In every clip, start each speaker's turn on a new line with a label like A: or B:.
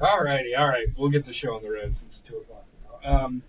A: All righty, all right. We'll get the show on the road since it's two o'clock now. Um,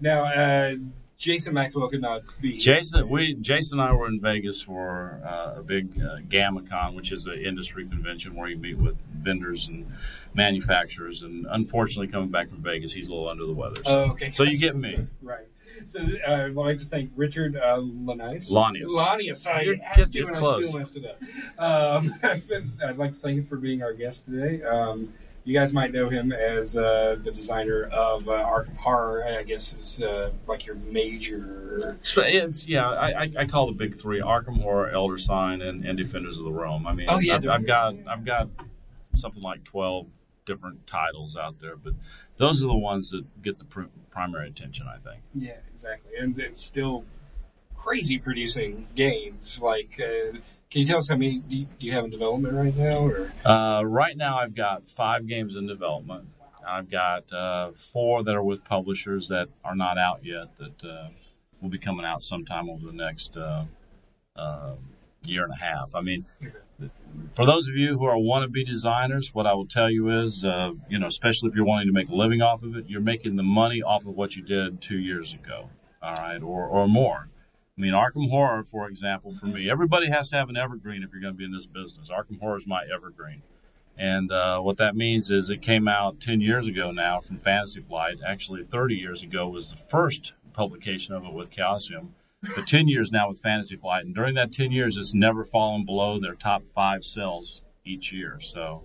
A: now, uh, Jason Maxwell could not be. here.
B: Jason, we Jason and I were in Vegas for uh, a big uh, GammaCon, which is an industry convention where you meet with vendors and manufacturers. And unfortunately, coming back from Vegas, he's a little under the weather. So,
A: Oh, okay.
B: so you get me.
A: Right. So uh, I'd like to thank Richard uh, Lanius.
B: Lanius.
A: Lanius. I
B: You're-
A: asked you and I still messed it up. Um, I'd like to thank him for being our guest today. Um, you guys might know him as uh, the designer of uh, Arkham Horror. I guess is uh, like your major.
B: It's yeah, I, I, I call the big three: Arkham Horror, Elder Sign, and, and Defenders of the Realm. I mean,
A: Oh, yeah,
B: I've, I've got I've got something like twelve different titles out there, but those are the ones that get the pr- primary attention. I think.
A: Yeah, exactly. And it's still crazy producing games. Like, uh, can you tell us how many do you, do you have in development right now? Or
B: Uh, right now, I've got five games in development. I've got uh, four that are with publishers that are not out yet that uh, will be coming out sometime over the next uh, uh, year and a half. I mean, for those of you who are wannabe designers, what I will tell you is, uh, you know, especially if you're wanting to make a living off of it, you're making the money off of what you did two years ago, all right, or, or more. I mean, Arkham Horror, for example, for me, everybody has to have an evergreen if you're going to be in this business. Arkham Horror is my evergreen. And uh, what that means is it came out 10 years ago now from Fantasy Flight. Actually, 30 years ago was the first publication of it with Chaosium. But 10 years now with Fantasy Flight. And during that 10 years, it's never fallen below their top five sales each year. So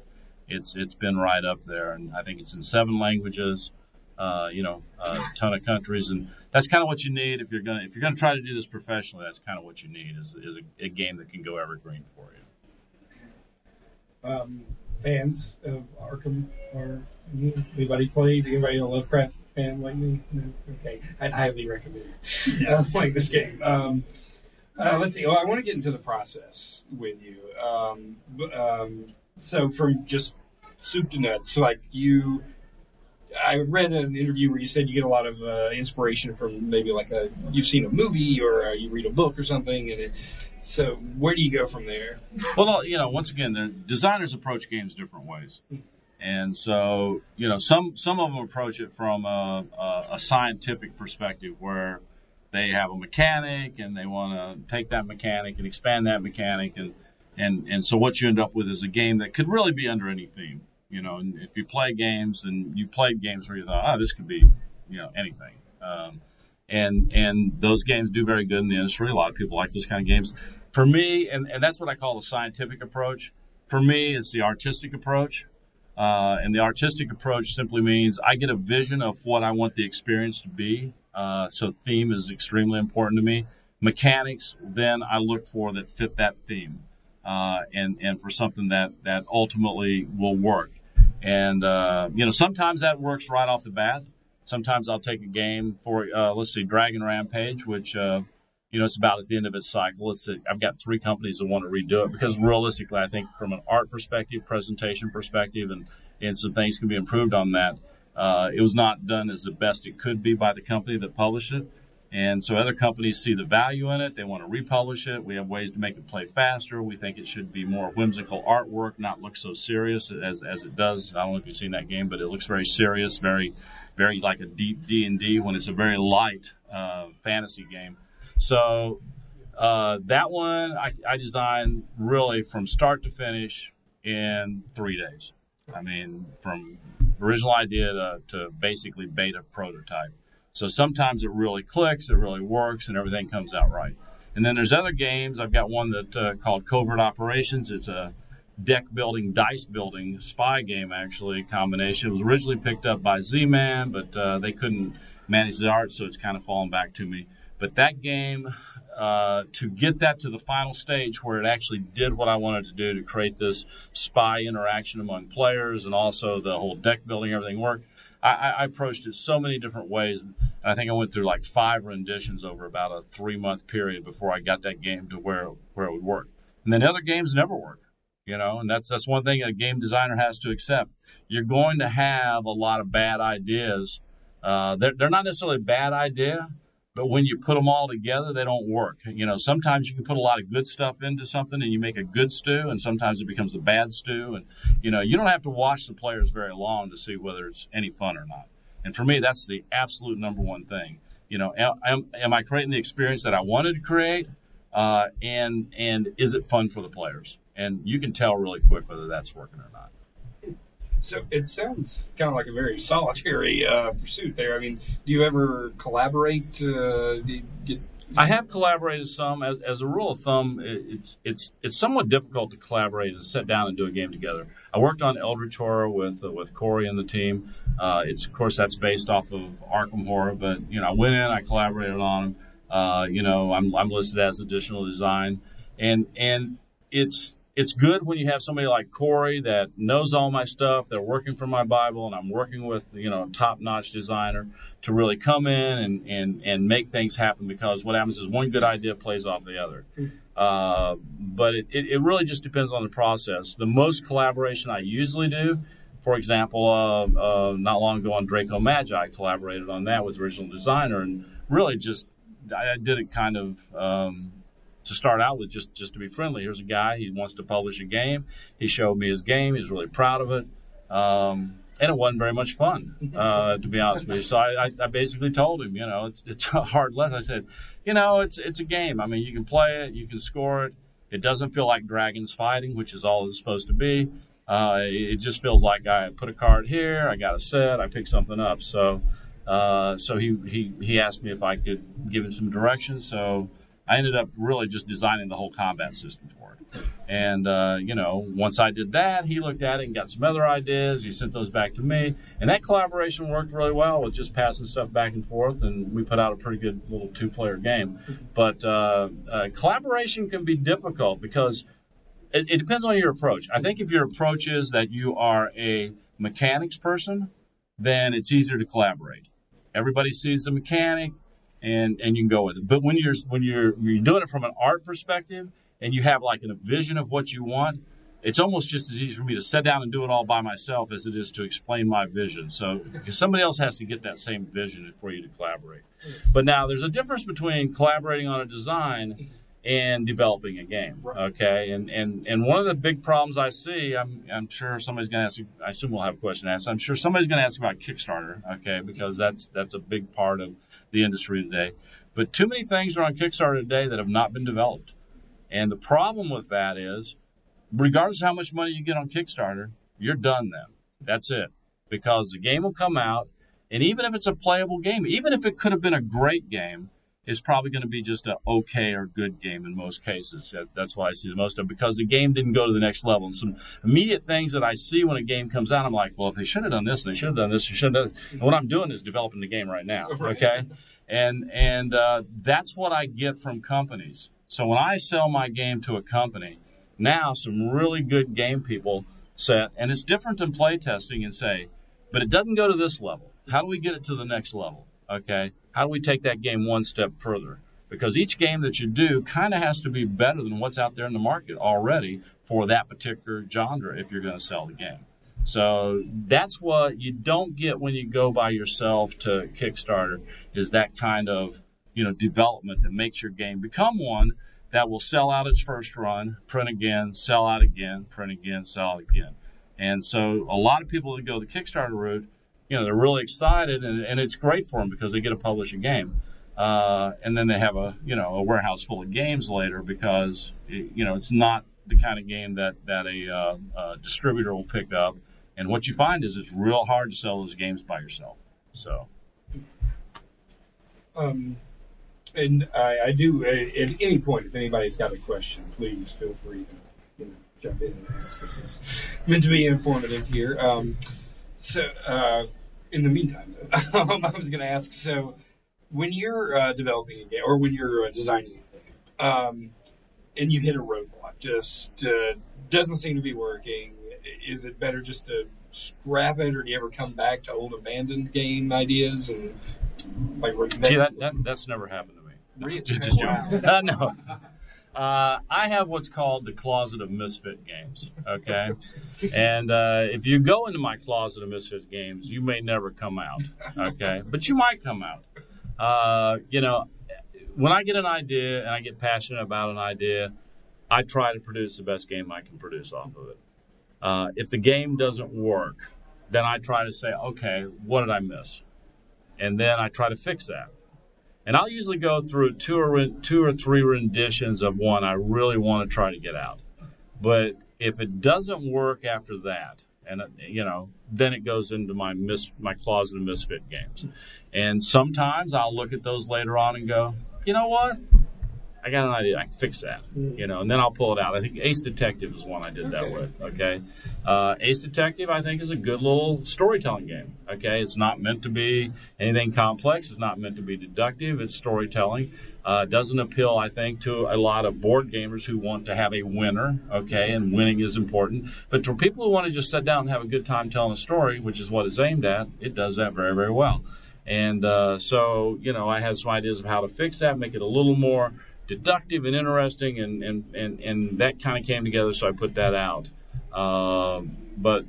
B: it's it's been right up there. And I think it's in seven languages, uh, you know, a ton of countries. And that's kind of what you need if you're going to if you're going to try to do this professionally. That's kind of what you need is, is a, a game that can go evergreen for you.
A: um, fans of Arkham or anybody played? Anybody a Lovecraft fan like me? No? Okay, I'd highly recommend uh, playing this game. Um, uh, let's see. Well, I want to get into the process with you. Um, b- um, so, from just soup to nuts, like you. I read an interview where you said you get a lot of uh, inspiration from maybe like a you've seen a movie or uh, you read a book or something, and it, so where do you go from there?
B: Well, you know, once again, the designers approach games different ways, and so you know, some some of them approach it from a, a, a scientific perspective, where they have a mechanic and they want to take that mechanic and expand that mechanic, and and and so what you end up with is a game that could really be under any theme. You know, and if you play games and you played games where you thought, oh, this could be, you know, anything. Um, and and those games do very good in the industry. A lot of people like those kind of games. For me, and, and that's what I call the scientific approach. For me, it's the artistic approach. Uh, and the artistic approach simply means I get a vision of what I want the experience to be. Uh, so theme is extremely important to me. Mechanics, then I look for that fit that theme, uh, and and for something that that ultimately will work. And uh, you know, sometimes that works right off the bat. Sometimes I'll take a game for uh, let's see, Dragon Rampage, which uh, you know it's about at the end of its cycle. It's I've got three companies that want to redo it because realistically, I think from an art perspective, presentation perspective, and and some things can be improved on that. Uh, it was not done as the best it could be by the company that published it. And so other companies see the value in it. They want to republish it. We have ways to make it play faster. We think it should be more whimsical artwork, not look so serious as, as it does. I don't know if you've seen that game, but it looks very serious, very, very like a deep D and D when it's a very light uh, fantasy game. So uh, that one I, I designed really from start to finish in three days. I mean, from original idea to, to basically beta prototype. So sometimes it really clicks, it really works, and everything comes out right. And then there's other games. I've got one that uh, called Covert Operations. It's a deck building, dice building spy game actually combination. It was originally picked up by Z-Man, but uh, they couldn't manage the art, so it's kind of fallen back to me. But that game, uh, to get that to the final stage where it actually did what I wanted to do to create this spy interaction among players and also the whole deck building, everything worked. I, I approached it so many different ways. And I think I went through like five renditions over about a three month period before I got that game to where where it would work. And then other games never work, you know. And that's that's one thing a game designer has to accept. You're going to have a lot of bad ideas. Uh, they're, they're not necessarily a bad idea, but when you put them all together, they don't work. You know, sometimes you can put a lot of good stuff into something and you make a good stew, and sometimes it becomes a bad stew. And, you know, you don't have to watch the players very long to see whether it's any fun or not. And for me, that's the absolute number one thing. You know, am, am I creating the experience that I wanted to create? Uh, and and is it fun for the players? And you can tell really quick whether that's working or not.
A: So it sounds kind of like a very solitary uh, pursuit there. I mean, do you ever collaborate? Uh, you get
B: I have collaborated some. As, as a rule of thumb, it's it's it's somewhat difficult to collaborate and sit down and do a game together. I worked on Eldritch Horror with uh, with Corey and the team. Uh, it's of course that's based off of Arkham Horror, but you know I went in, I collaborated on them. Uh, you know I'm I'm listed as additional design, and and it's it's good when you have somebody like Corey that knows all my stuff. They're working for my Bible, and I'm working with you know top notch designer to really come in and, and and make things happen. Because what happens is one good idea plays off the other. Uh, but it, it, it, really just depends on the process. The most collaboration I usually do, for example, uh, uh, not long ago on Draco Magi, I collaborated on that with original designer, and really just I did it kind of. Um, to start out with just just to be friendly. Here's a guy he wants to publish a game. He showed me his game. He was really proud of it, um, and it wasn't very much fun uh, to be honest with you. So I, I, I, basically told him, you know, it's it's a hard lesson. I said, you know, it's it's a game. I mean, you can play it, you can score it. It doesn't feel like dragons fighting, which is all it's supposed to be. Uh, it just feels like I put a card here, I got a set, I pick something up. So, uh, so he, he he asked me if I could give him some directions. So I ended up really just designing the whole combat system for it. And, uh, you know, once I did that, he looked at it and got some other ideas. He sent those back to me. And that collaboration worked really well with just passing stuff back and forth. And we put out a pretty good little two player game. But uh, uh, collaboration can be difficult because it, it depends on your approach. I think if your approach is that you are a mechanics person, then it's easier to collaborate. Everybody sees the mechanic and and you can go with it. But when you're when you're you're doing it from an art perspective and you have like a vision of what you want, it's almost just as easy for me to sit down and do it all by myself as it is to explain my vision. So because somebody else has to get that same vision for you to collaborate. But now there's a difference between collaborating on a design and developing a game. Okay, and and and one of the big problems I see, I'm I'm sure somebody's going to ask. I assume we'll have a question asked. I'm sure somebody's going to ask about Kickstarter. Okay, because that's that's a big part of the industry today. But too many things are on Kickstarter today that have not been developed. And the problem with that is, regardless how much money you get on Kickstarter, you're done then. That's it. Because the game will come out, and even if it's a playable game, even if it could have been a great game, it's probably going to be just an okay or good game in most cases. That's why I see the most of it, because the game didn't go to the next level. And some immediate things that I see when a game comes out, I'm like, well, if they should have done this, and they should have done this, they should have done this. And what I'm doing is developing the game right now. Okay. And, and, uh, that's what I get from companies. So when I sell my game to a company, now some really good game people set, and it's different than playtesting and say, but it doesn't go to this level. How do we get it to the next level? Okay. How do we take that game one step further? Because each game that you do kind of has to be better than what's out there in the market already for that particular genre if you're going to sell the game. So that's what you don't get when you go by yourself to Kickstarter is that kind of, you know, development that makes your game become one that will sell out its first run, print again, sell out again, print again, sell out again. And so a lot of people that go the Kickstarter route you know they're really excited and, and it's great for them because they get to publish a game. Uh, and then they have a you know a warehouse full of games later because it, you know it's not the kind of game that that a, uh, a, distributor will pick up. And what you find is it's real hard to sell those games by yourself. So.
A: Um, and I, I do uh, at any point if anybody's got a question please feel free to you know, jump in and ask us. It's meant to be informative here. Um, so, uh, in the meantime, um, I was going to ask. So, when you're uh, developing a game or when you're uh, designing a game, um, and you hit a roadblock, just uh, doesn't seem to be working, is it better just to scrap it, or do you ever come back to old abandoned game ideas and like?
B: See, that, that that's never happened to me.
A: Really?
B: Just, just wow. uh, no. Uh, I have what's called the closet of misfit games. Okay, and uh, if you go into my closet of misfit games, you may never come out. Okay, but you might come out. Uh, you know, when I get an idea and I get passionate about an idea, I try to produce the best game I can produce off of it. Uh, if the game doesn't work, then I try to say, okay, what did I miss? And then I try to fix that. And I'll usually go through two or two or three renditions of one I really want to try to get out. But if it doesn't work after that, and uh, you know, then it goes into my mis- my closet of misfit games. And sometimes I'll look at those later on and go, you know what? I got an idea. I can fix that, mm. you know, and then I'll pull it out. I think Ace Detective is one I did that with. Okay, uh, Ace Detective I think is a good little storytelling game. Okay, it's not meant to be anything complex. It's not meant to be deductive. It's storytelling. Uh, doesn't appeal, I think, to a lot of board gamers who want to have a winner. Okay, and winning is important. But for people who want to just sit down and have a good time telling a story, which is what it's aimed at, it does that very, very well. And uh, so, you know, I had some ideas of how to fix that, make it a little more deductive and interesting, and and and, and that kind of came together. So I put that out. Uh, but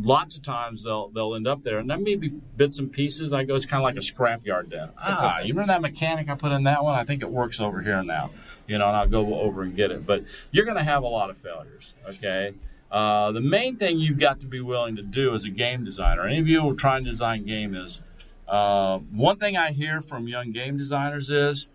B: lots of times they'll they'll end up there, and then maybe bits and pieces. I go, it's kind of like a scrapyard. Then ah, you remember that mechanic I put in that one? I think it works over here now. You know, and I'll go over and get it. But you're going to have a lot of failures. Okay. Uh, the main thing you've got to be willing to do as a game designer, any of you who are trying to design game, is uh, one thing I hear from young game designers is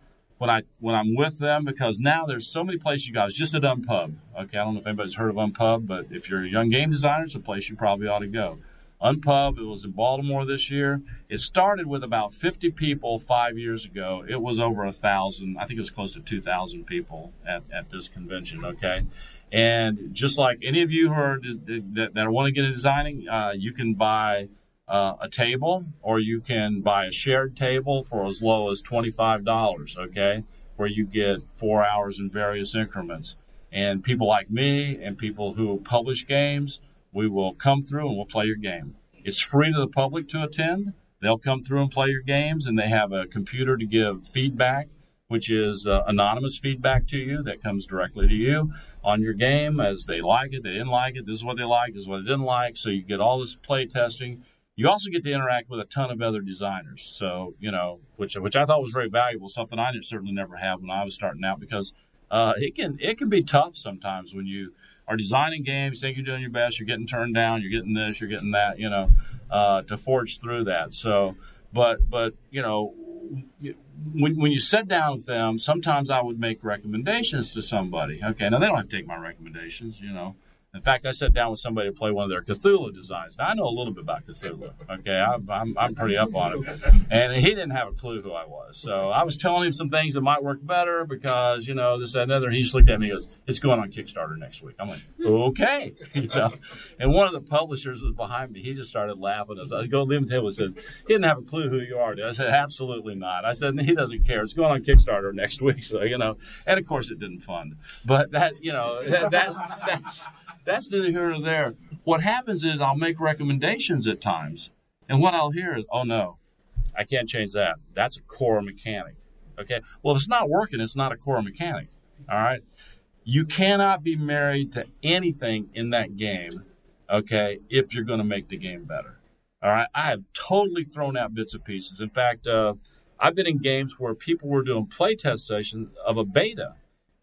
B: when I when I'm with them because now there's so many places you guys just at Unpub. Okay, I don't know if anybody's heard of Unpub, but if you're a young game designer, it's a place you probably ought to go. Unpub, it was in Baltimore this year. It started with about 50 people five years ago. It was over a thousand. I think it was close to 2,000 people at, at this convention. Okay. And just like any of you who are that, that want to get into designing, uh, you can buy uh, a table, or you can buy a shared table for as low as $25, okay, where you get four hours in various increments. And people like me and people who publish games, we will come through and we'll play your game. It's free to the public to attend. They'll come through and play your games, and they have a computer to give feedback, which is uh, anonymous feedback to you that comes directly to you on your game as they like it, they didn't like it, this is what they liked, this is what they didn't like. So you get all this play testing you also get to interact with a ton of other designers. So, you know, which which I thought was very valuable, something I certainly never had when I was starting out because uh, it can it can be tough sometimes when you are designing games, you think you're doing your best, you're getting turned down, you're getting this, you're getting that, you know, uh, to forge through that. So, but but you know, when when you sit down with them, sometimes I would make recommendations to somebody. Okay, now they don't have to take my recommendations, you know. In fact, I sat down with somebody to play one of their Cthulhu designs. Now, I know a little bit about Cthulhu. Okay, I'm, I'm, I'm pretty up on it. And he didn't have a clue who I was. So I was telling him some things that might work better because, you know, this, that, and other. And he just looked at me and goes, It's going on Kickstarter next week. I'm like, Okay. You know? And one of the publishers was behind me. He just started laughing as I go to the table and said, He didn't have a clue who you are. I said, Absolutely not. I said, He doesn't care. It's going on Kickstarter next week. So, you know, and of course it didn't fund. But that, you know, that that's that's neither here nor there. What happens is I'll make recommendations at times, and what I'll hear is, "Oh no, I can't change that. That's a core mechanic." Okay. Well, if it's not working, it's not a core mechanic. All right. You cannot be married to anything in that game, okay, if you're going to make the game better. All right. I have totally thrown out bits and pieces. In fact, uh, I've been in games where people were doing playtest sessions of a beta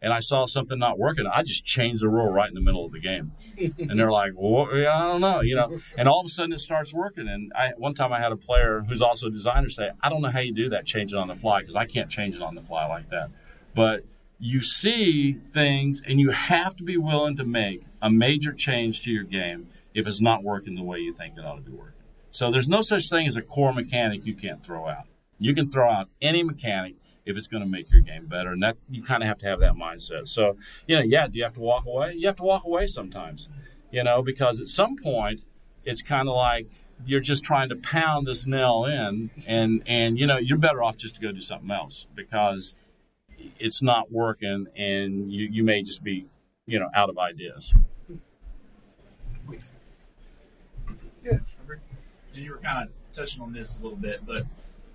B: and I saw something not working, I just changed the rule right in the middle of the game. and they're like, well, yeah, I don't know, you know. And all of a sudden it starts working. And I, one time I had a player who's also a designer say, I don't know how you do that, change it on the fly, because I can't change it on the fly like that. But you see things, and you have to be willing to make a major change to your game if it's not working the way you think it ought to be working. So there's no such thing as a core mechanic you can't throw out. You can throw out any mechanic if it's going to make your game better. And that you kind of have to have that mindset. So, you know, yeah, do you have to walk away? You have to walk away sometimes, you know, because at some point it's kind of like you're just trying to pound this nail in and and you know, you're better off just to go do something else because it's not working and you you may just be, you know, out of ideas.
C: Yeah. and You were kind of touching on this a little bit, but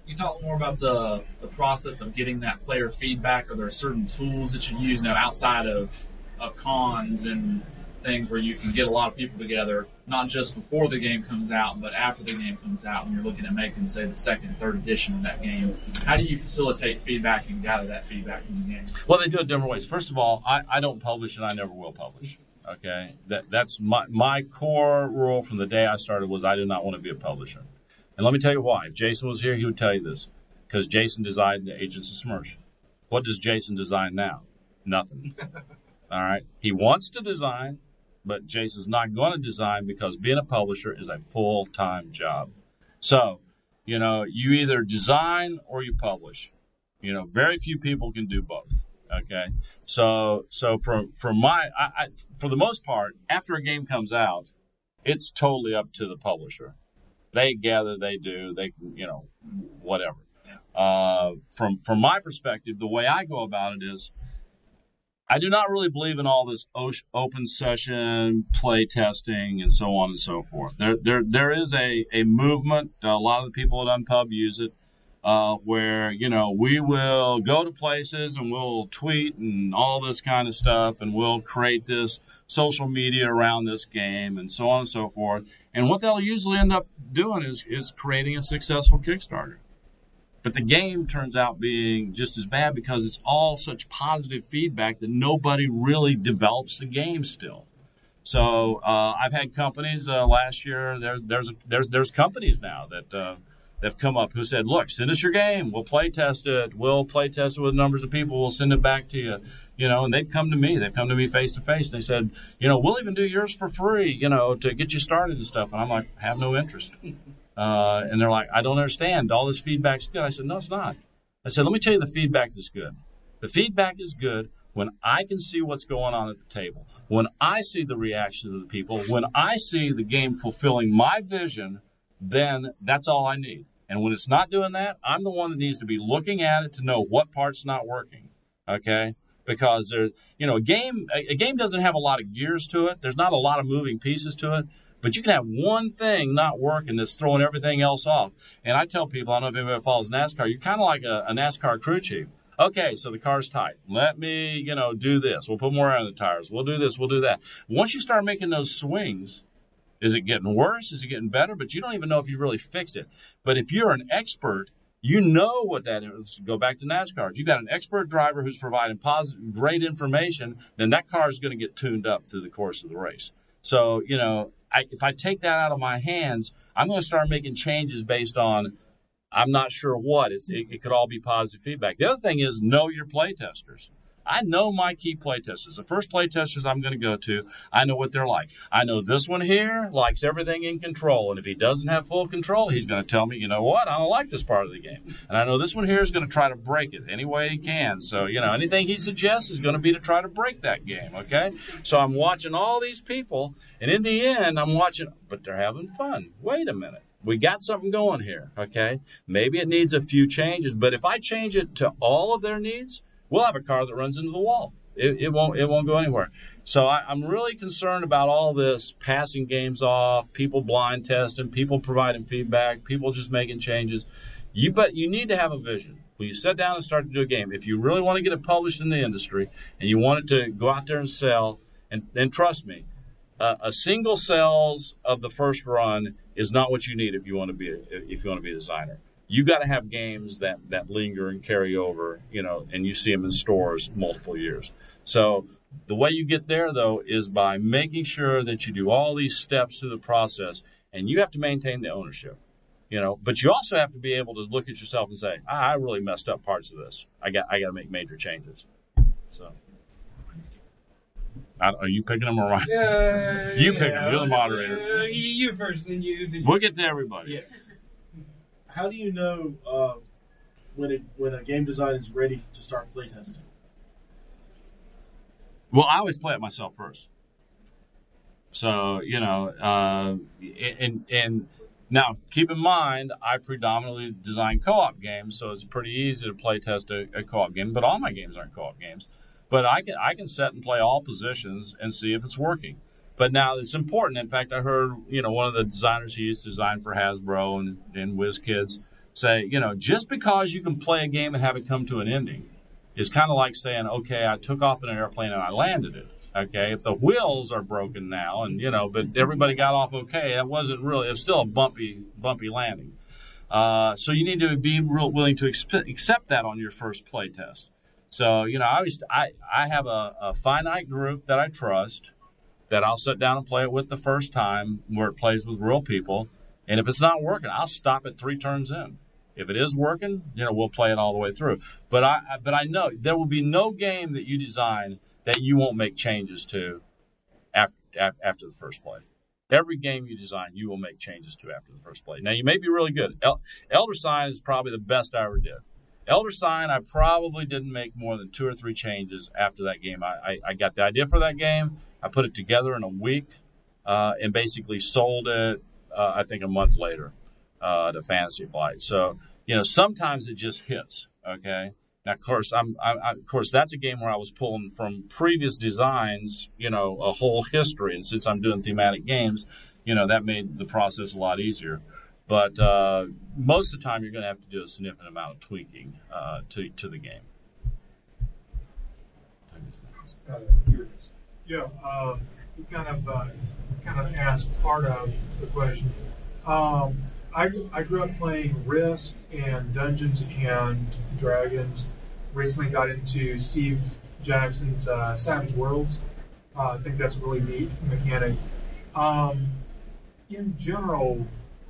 C: you talk more about the the process of getting that player feedback? Are there certain tools that you use now outside of of cons and things where you can get a lot of people together, not just before the game comes out, but after the game comes out, when you're looking at making, say, the second, third edition of that game. How do you facilitate feedback and gather that feedback from the game?
B: Well, they do it different ways. First of all, I, I don't publish and I never will publish. Okay, that that's my my core rule from the day I started was I did not want to be a publisher. And let me tell you why. If Jason was here, he would tell you this because Jason designed the Agents of SMERSH. What does Jason design now? Nothing. All right. He wants to design, but Jason's not going to design because being a publisher is a full time job. So, you know, you either design or you publish. You know, very few people can do both. Okay. So, so for, for my, I, I, for the most part, after a game comes out, it's totally up to the publisher. They gather, they do, they, you know, whatever. Uh, from from my perspective, the way I go about it is, I do not really believe in all this open session play testing and so on and so forth. There there there is a a movement. A lot of the people at Unpub use it. Uh, where you know we will go to places and we'll tweet and all this kind of stuff, and we'll create this social media around this game and so on and so forth. And what they'll usually end up doing is is creating a successful Kickstarter. But the game turns out being just as bad because it's all such positive feedback that nobody really develops the game still. So uh, I've had companies uh, last year. There, there's there's there's companies now that uh, have come up who said, "Look, send us your game. We'll play test it. We'll play test it with numbers of people. We'll send it back to you." You know, and they've come to me. They've come to me face to face. They said, "You know, we'll even do yours for free. You know, to get you started and stuff." And I'm like, "Have no interest." Uh, and they're like, I don't understand. All this feedback's good. I said, No, it's not. I said, Let me tell you the feedback that's good. The feedback is good when I can see what's going on at the table, when I see the reactions of the people, when I see the game fulfilling my vision, then that's all I need. And when it's not doing that, I'm the one that needs to be looking at it to know what part's not working. Okay? Because there's, you know, a game, a game doesn't have a lot of gears to it. There's not a lot of moving pieces to it. But you can have one thing not working that's throwing everything else off. And I tell people, I don't know if anybody follows NASCAR, you're kind of like a, a NASCAR crew chief. Okay, so the car's tight. Let me, you know, do this. We'll put more air on the tires. We'll do this. We'll do that. Once you start making those swings, is it getting worse? Is it getting better? But you don't even know if you really fixed it. But if you're an expert, you know what that is. Go back to NASCAR. If you've got an expert driver who's providing positive, great information, then that car is going to get tuned up through the course of the race. So, you know, I, if I take that out of my hands, I'm going to start making changes based on I'm not sure what. It, it, could all be positive feedback. The other thing is know your playtesters. I know my key playtesters. The first playtesters I'm going to go to, I know what they're like. I know this one here likes everything in control, and if he doesn't have full control, he's going to tell me, you know what, I don't like this part of the game. And I know this one here is going to try to break it any way he can. So, you know, anything he suggests is going to be to try to break that game, okay? So I'm watching all these people, and in the end, I'm watching, but they're having fun. Wait a minute we got something going here, okay? Maybe it needs a few changes, but if I change it to all of their needs, we'll have a car that runs into the wall. It, it won't it won't go anywhere. So I, am really concerned about all this passing games off, people blind testing, people providing feedback, people just making changes. You but you need to have a vision. When you sit down and start to do a game, if you really want to get it published in the industry and you want it to go out there and sell, and, and trust me, uh, a single sales of the first run is not what you need if you want to be a, if you want to be a designer you got to have games that that linger and carry over, you know, and you see them in stores multiple years. So the way you get there though is by making sure that you do all these steps through the process, and you have to maintain the ownership, you know. But you also have to be able to look at yourself and say, ah, I really messed up parts of this. I got I got to make major changes. So. are you picking them or
A: Yeah,
B: you pick them. You're the moderator.
A: Uh, you first, then you. Then
B: we'll get to everybody.
A: Yes
D: how do you know uh, when it, when a game design is ready to start playtesting?
B: Well, I always play it myself first. So you know, uh, and and now keep in mind, I predominantly design co-op games, so it's pretty easy to play test a, a co-op game. But all my games aren't co-op games. But I can I can set and play all positions and see if it's working. But now it's important. In fact, I heard you know one of the designers who used to design for Hasbro and and WizKids say, you know, just because you can play a game and have it come to an ending is kind of like saying, okay, I took off in an airplane and I landed it. Okay, if the wheels are broken now, and you know, but everybody got off okay, that wasn't really. It was still a bumpy, bumpy landing. Uh, so you need to be real willing to exp- accept that on your first play test. So you know, I always I I have a, a finite group that I trust that I'll sit down and play it with the first time where it plays with real people. And if it's not working, I'll stop it three turns in. If it is working, you know, we'll play it all the way through. But I, but I know there will be no game that you design that you won't make changes to after after the first play. Every game you design, you will make changes to after the first play. Now you may be really good. El- Elder Sign is probably the best I ever did. Elder Sign, I probably didn't make more than two or three changes after that game. I, I, I got the idea for that game. I put it together in a week uh, and basically sold it, uh, I think, a month later uh, to Fantasy Flight. So, you know, sometimes it just hits, okay? Now, of course, I'm, I, I, of course, that's a game where I was pulling from previous designs, you know, a whole history. And since I'm doing thematic games, you know, that made the process a lot easier. But uh, most of the time, you're going to have to do a significant amount of tweaking uh, to to the game.
A: Uh,
E: Yeah, um, you kind of uh, kind of asked part of the question. Um, I, I grew up playing Risk and Dungeons and Dragons. Recently got into Steve Jackson's uh, Savage Worlds. Uh, I think that's a really neat mechanic. Um, in general,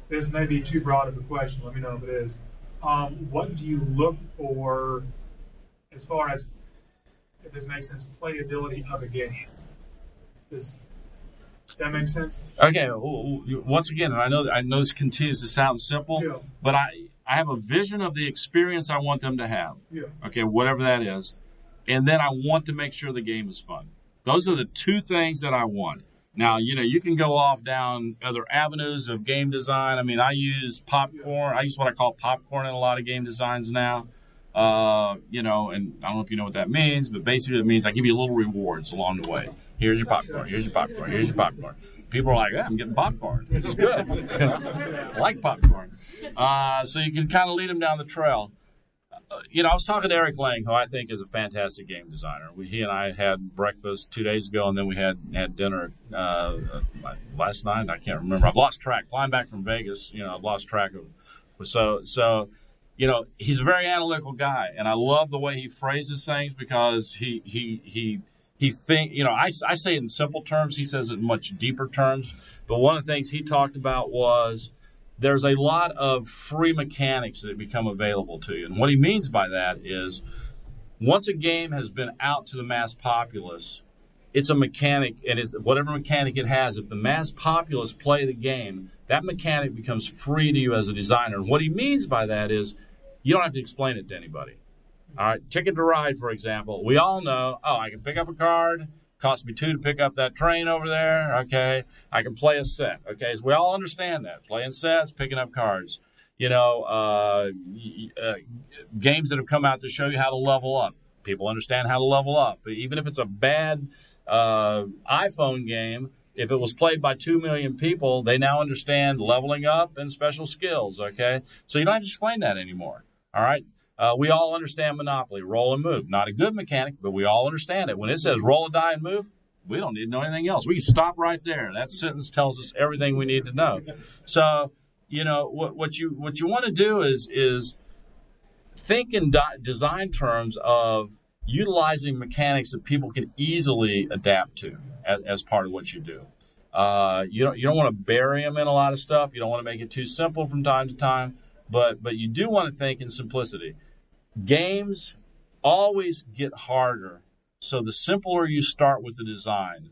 E: this may be too broad of a question. Let me know if it is. Um, what do you look for as far as, if this makes sense, playability of a game? Does that make sense?
B: Okay. Once again, and I know I know this continues to sound simple,
E: Yeah.
B: but I I have a vision of the experience I want them to have.
E: Yeah.
B: Okay, whatever that is, and then I want to make sure the game is fun. Those are the two things that I want. Now, you know, you can go off down other avenues of game design. I mean, I use popcorn. I use what I call popcorn in a lot of game designs now. Uh, you know, and I don't know if you know what that means, but basically it means I give you little rewards along the way. Here's your popcorn. Here's your popcorn. Here's your popcorn. People are like, yeah, I'm getting popcorn. This is good. I like popcorn. Uh, so you can kind of lead them down the trail. Uh, you know, I was talking to Eric Lang, who I think is a fantastic game designer. We, he and I had breakfast two days ago, and then we had had dinner uh, last night. I can't remember. I've lost track. Flying back from Vegas, you know, I've lost track of. So, so, you know, he's a very analytical guy, and I love the way he phrases things because he he he he think you know I, I say it in simple terms he says it in much deeper terms but one of the things he talked about was there's a lot of free mechanics that become available to you and what he means by that is once a game has been out to the mass populace it's a mechanic and it's whatever mechanic it has if the mass populace play the game that mechanic becomes free to you as a designer and what he means by that is you don't have to explain it to anybody all right, Ticket to Ride, for example. We all know, oh, I can pick up a card. Cost me two to pick up that train over there. Okay. I can play a set. Okay. So we all understand that. Playing sets, picking up cards. You know, uh, uh, games that have come out to show you how to level up. People understand how to level up. Even if it's a bad uh, iPhone game, if it was played by 2 million people, they now understand leveling up and special skills. Okay. So you don't have to explain that anymore. All right. Uh, we all understand Monopoly, roll and move. Not a good mechanic, but we all understand it. When it says roll a die and move, we don't need to know anything else. We can stop right there. That sentence tells us everything we need to know. So, you know, what, what you what you want to do is is think in di- design terms of utilizing mechanics that people can easily adapt to as, as part of what you do. Uh, you don't you don't want to bury them in a lot of stuff. You don't want to make it too simple from time to time, but but you do want to think in simplicity games always get harder. So the simpler you start with the design,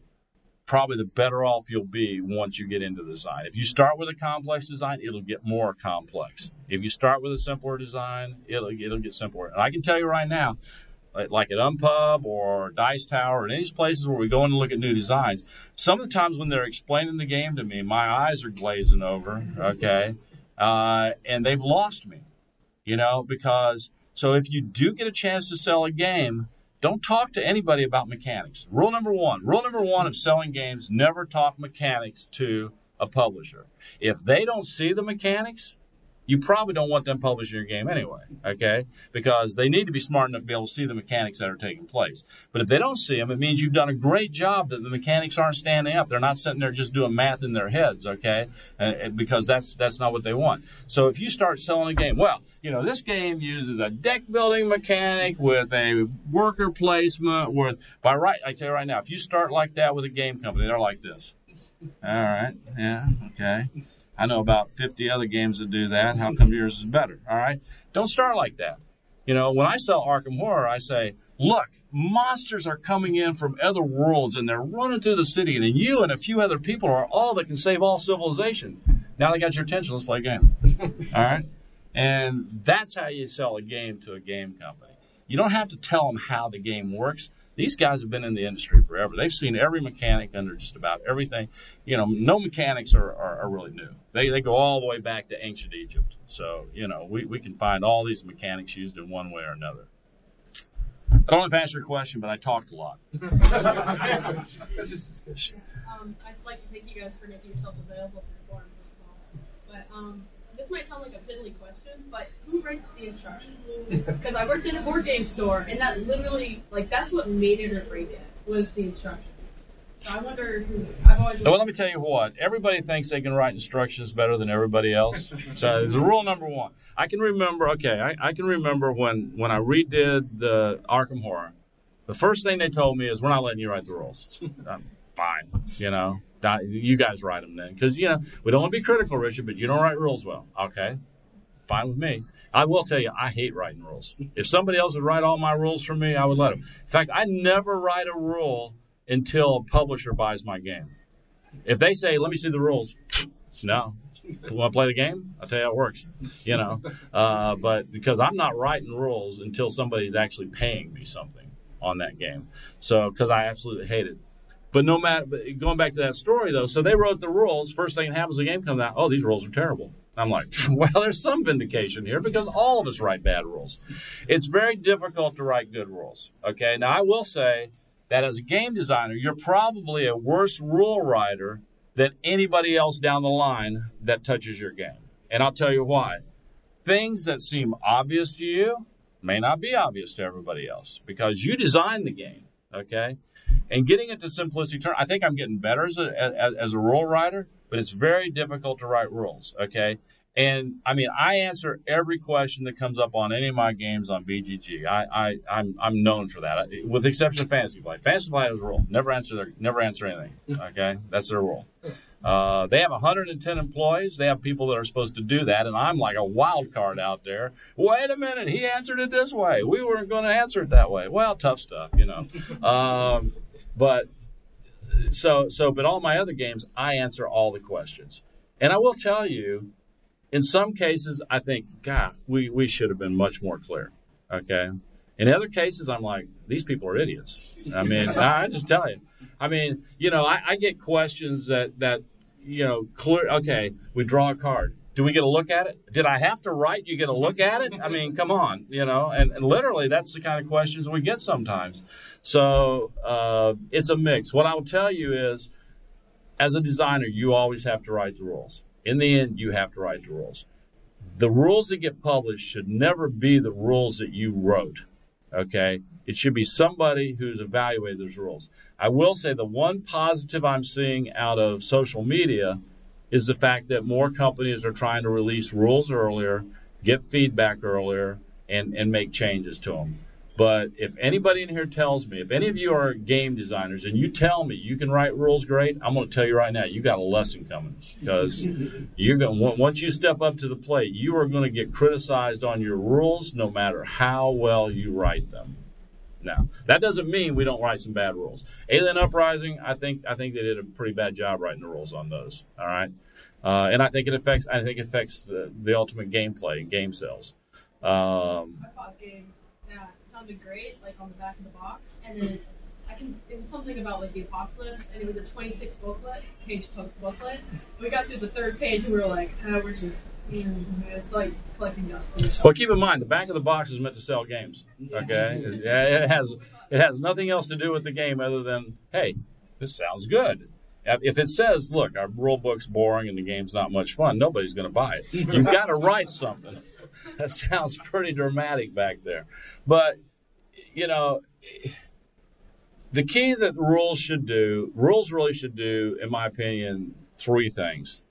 B: probably the better off you'll be once you get into the design. If you start with a complex design, it'll get more complex. If you start with a simpler design, it'll it'll get simpler. And I can tell you right now, like, at Unpub or Dice Tower and any places where we go in and look at new designs, some of the times when they're explaining the game to me, my eyes are glazing over. Okay, uh, and they've lost me, you know, because so if you do get a chance to sell a game, don't talk to anybody about mechanics. Rule number one rule number one of selling games never talk mechanics to a publisher. If they don't see the mechanics, you probably don't want them publishing your game anyway, okay? Because they need to be smart enough to be able to see the mechanics that are taking place. But if they don't see them, it means you've done a great job that the mechanics aren't standing up. They're not sitting there just doing math in their heads, okay? Uh, because that's that's not what they want. So if you start selling a game, well, you know, this game uses a deck building mechanic with a worker placement with by right I tell you right now, if you start like that with a game company, they're like this. All right, yeah, okay. I know about 50 other games that do that. How come yours is better? All right. Don't start like that. You know, when I sell Arkham Horror, I say, look, monsters are coming in from other worlds and they're running through the city, and you and a few other people are all that can save all civilization. Now they got your attention. Let's play a game. all right. And that's how you sell a game to a game company. You don't have to tell them how the game works. These guys have been in the industry forever. They've seen every mechanic under just about everything. You know, no mechanics are, are, are really new. They, they go all the way back to ancient Egypt. So, you know, we, we can find all these mechanics used in one way or another. I don't know if I answered your question, but I talked a lot.
F: Um, I'd like to thank you guys for making yourself available for the forum, first of all. But um, this might sound like a piddly question, but who writes the instructions? Because I worked in a board game store, and that literally, like, that's what made it or break it was the instructions. So I wonder who. I've always.
B: Well, let me tell you what. Everybody thinks they can write instructions better than everybody else. So there's a rule number one. I can remember. Okay, I, I can remember when when I redid the Arkham Horror. The first thing they told me is, "We're not letting you write the rules." I'm fine, you know. You guys write them then, because you know we don't want to be critical, Richard, but you don't write rules well. Okay, fine with me. I will tell you, I hate writing rules. If somebody else would write all my rules for me, I would let them. In fact, I never write a rule until a publisher buys my game. If they say, "Let me see the rules," no. Want to play the game? I'll tell you how it works. You know, uh, but because I'm not writing rules until somebody's actually paying me something on that game. So, because I absolutely hate it. But no matter, going back to that story though, so they wrote the rules. First thing that happens, the game comes out. Oh, these rules are terrible. I'm like, well, there's some vindication here because all of us write bad rules. It's very difficult to write good rules. Okay, now I will say that as a game designer, you're probably a worse rule writer than anybody else down the line that touches your game. And I'll tell you why. Things that seem obvious to you may not be obvious to everybody else because you designed the game. Okay, and getting into simplistic terms, I think I'm getting better as a as, as a rule writer but it's very difficult to write rules. Okay. And I mean, I answer every question that comes up on any of my games on BGG. I, I, I'm, I'm known for that, with the exception of Fantasy Flight. Fantasy Flight has a rule: never answer, their, never answer anything. Okay, that's their rule. Uh, they have 110 employees. They have people that are supposed to do that, and I'm like a wild card out there. Wait a minute, he answered it this way. We weren't going to answer it that way. Well, tough stuff, you know. Um, but so so but all my other games i answer all the questions. And i will tell you in some cases i think god we, we should have been much more clear okay? In other cases i'm like these people are idiots. I mean i just tell you. I mean you know I, I get questions that that you know clear okay we draw a card do we get a look at it? Did I have to write you get a look at it? I mean, come on, you know, and, and literally that's the kind of questions we get sometimes. So uh, it's a mix. What I will tell you is, as a designer, you always have to write the rules. In the end, you have to write the rules. The rules that get published should never be the rules that you wrote. Okay? It should be somebody who's evaluated those rules. I will say the one positive I'm seeing out of social media is the fact that more companies are trying to release rules earlier, get feedback earlier, and, and make changes to them. But if anybody in here tells me, if any of you are game designers and you tell me you can write rules great, I'm going to tell you right now, you got a lesson coming because you're going once you step up to the plate, you are going to get criticized on your rules no matter how well you write them. Now, that doesn't mean we don't write some bad rules. Alien Uprising, I think I think they did a pretty bad job writing the rules on those. All right, uh, and I think it affects I think it affects the, the ultimate gameplay and game sales.
F: Um, I bought games that sounded great, like on the back of the box, and then I can. It was something about like the apocalypse, and it was a 26 booklet, page booklet. We got to the third page, and we were like, oh, we're just it's like collecting dust.
B: Well, keep in mind the back of the box is meant to sell games. Okay, it has it has nothing else to do with the game other than hey, this sounds good. If it says, "Look, our rule book's boring and the game's not much fun," nobody's going to buy it. You've got to write something. That sounds pretty dramatic back there, but you know, the key that rules should do, rules really should do, in my opinion, three things.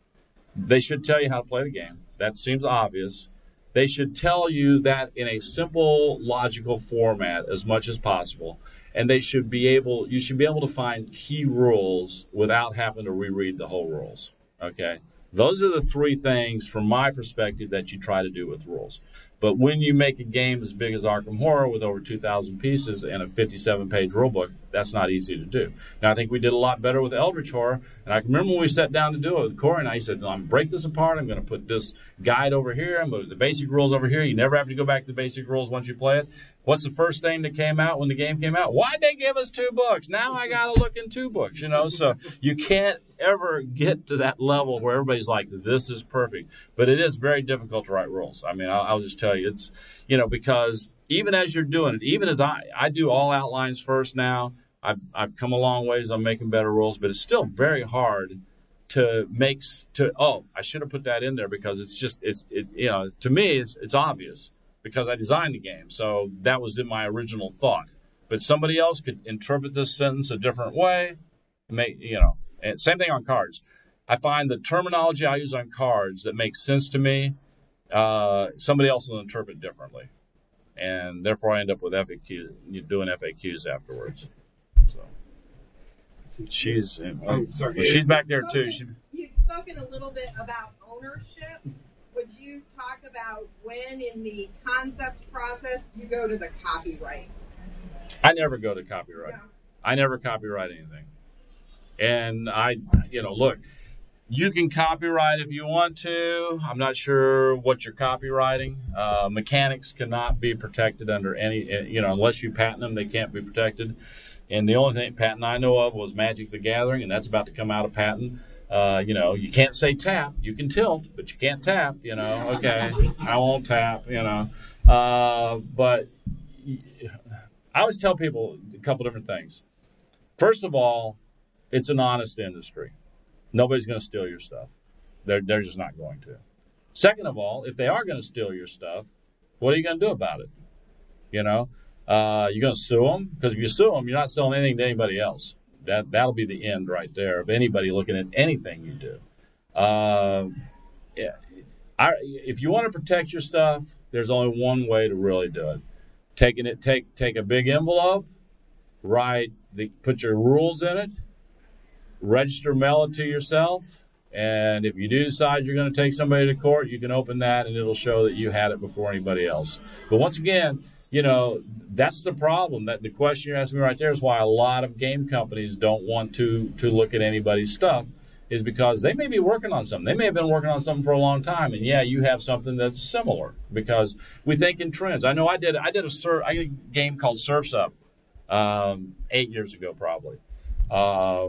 B: They should tell you how to play the game. That seems obvious. They should tell you that in a simple, logical format as much as possible. And they should be able, you should be able to find key rules without having to reread the whole rules. Okay? Those are the three things, from my perspective, that you try to do with rules. But when you make a game as big as Arkham Horror with over 2,000 pieces and a 57 page rulebook, that's not easy to do. Now, I think we did a lot better with Eldritch Horror. And I remember when we sat down to do it with Corey and I, he said, I'm going to break this apart. I'm going to put this guide over here. I'm going to put the basic rules over here. You never have to go back to the basic rules once you play it. What's the first thing that came out when the game came out? Why'd they give us two books? Now I got to look in two books, you know? So you can't ever get to that level where everybody's like, this is perfect. But it is very difficult to write rules. I mean, I'll, I'll just tell you, it's, you know, because even as you're doing it, even as I, I do all outlines first now, I've, I've come a long ways on making better rules, but it's still very hard to make to oh I should have put that in there because it's just it's it you know to me it's it's obvious because I designed the game. So that was in my original thought. But somebody else could interpret this sentence a different way. Make you know, and same thing on cards. I find the terminology I use on cards that makes sense to me, uh, somebody else will interpret differently, and therefore I end up with FAQ, doing FAQs afterwards. So she's
A: Oh, sorry.
B: she's back there too. She,
G: You've spoken a little bit about ownership. Would you talk about when in the concept process you go to the copyright?
B: I never go to copyright.
G: Yeah.
B: I never copyright anything. And I, you know, look, you can copyright if you want to. I'm not sure what you're copyrighting. Uh, mechanics cannot be protected under any, you know, unless you patent them, they can't be protected. And the only thing patent I know of was Magic the Gathering, and that's about to come out of patent. Uh, you know, you can't say tap. You can tilt, but you can't tap. You know, okay, I won't tap. You know, uh, but I always tell people a couple different things. First of all, it's an honest industry. Nobody's going to steal your stuff. They're, they're just not going to. Second of all, if they are going to steal your stuff, what are you going to do about it? You know, uh, you're going to sue them because if you sue them, you're not selling anything to anybody else. That that'll be the end right there of anybody looking at anything you do. Uh, yeah, I, if you want to protect your stuff, there's only one way to really do it. Taking it, take take a big envelope, write the, put your rules in it, register, mail it to yourself, and if you do decide you're going to take somebody to court, you can open that and it'll show that you had it before anybody else. But once again, you know, that's the problem. That the question you're asking me right there is why a lot of game companies don't want to to look at anybody's stuff is because they may be working on something. They may have been working on something for a long time, and yeah, you have something that's similar because we think in trends. I know I did. I did a sur- I did a game called Surfs Up um, eight years ago, probably. Uh,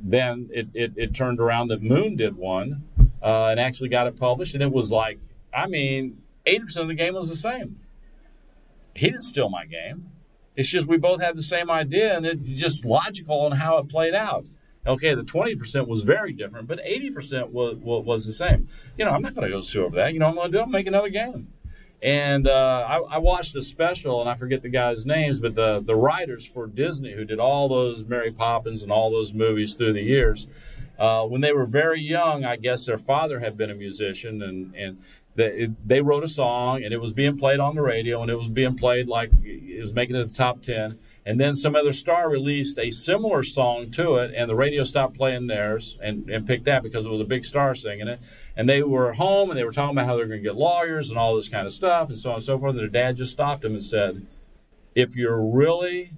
B: then it, it, it, turned around that Moon did one uh, and actually got it published, and it was like, I mean, eighty percent of the game was the same. He didn't steal my game. It's just we both had the same idea, and it's just logical on how it played out. Okay, the 20% was very different, but 80% was, was, the same. You know, I'm not going to go sue over that. You know, I'm going to do? Make another game. And uh, I, I, watched a special, and I forget the guys' names, but the, the writers for Disney who did all those Mary Poppins and all those movies through the years, uh, when they were very young, I guess their father had been a musician, and, and they, they wrote a song, and it was being played on the radio, and it was being played like it was making it the top 10 and then some other star released a similar song to it, and the radio stopped playing theirs and, and picked that because it was a big star singing it. And they were home and they were talking about how they're going to get lawyers and all this kind of stuff and so on and so forth. And their dad just stopped them and said, "If you're really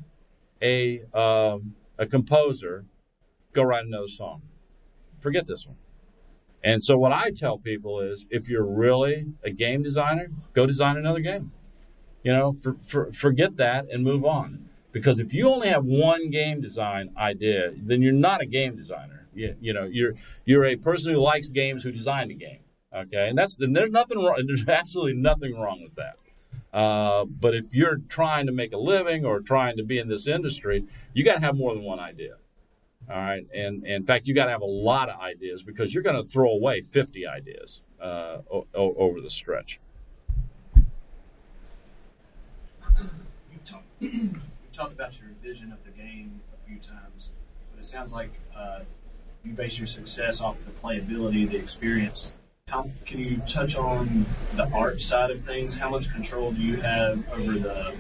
B: a um, a composer, go write another song. Forget this one." And so what I tell people is, if you're really a game designer, go design another game. You know, for, for, forget that and move on. Because if you only have one game design idea, then you're not a game designer. You, you know, you're you're a person who likes games who designed a game. Okay, and that's and there's nothing wrong. There's absolutely nothing wrong with that. Uh, but if you're trying to make a living or trying to be in this industry, you got to have more than one idea. All right, and, and in fact, you got to have a lot of ideas because you're going to throw away 50 ideas uh, o- o- over the stretch.
H: You've talked, you've talked about your vision of the game a few times, but it sounds like uh, you base your success off the playability, the experience. How can you touch on the art side of things? How much control do you have over the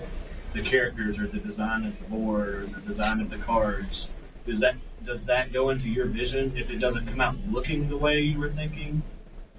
H: the characters, or the design of the board, or the design of the cards? Does that does that go into your vision if it doesn't come out looking the way you were thinking?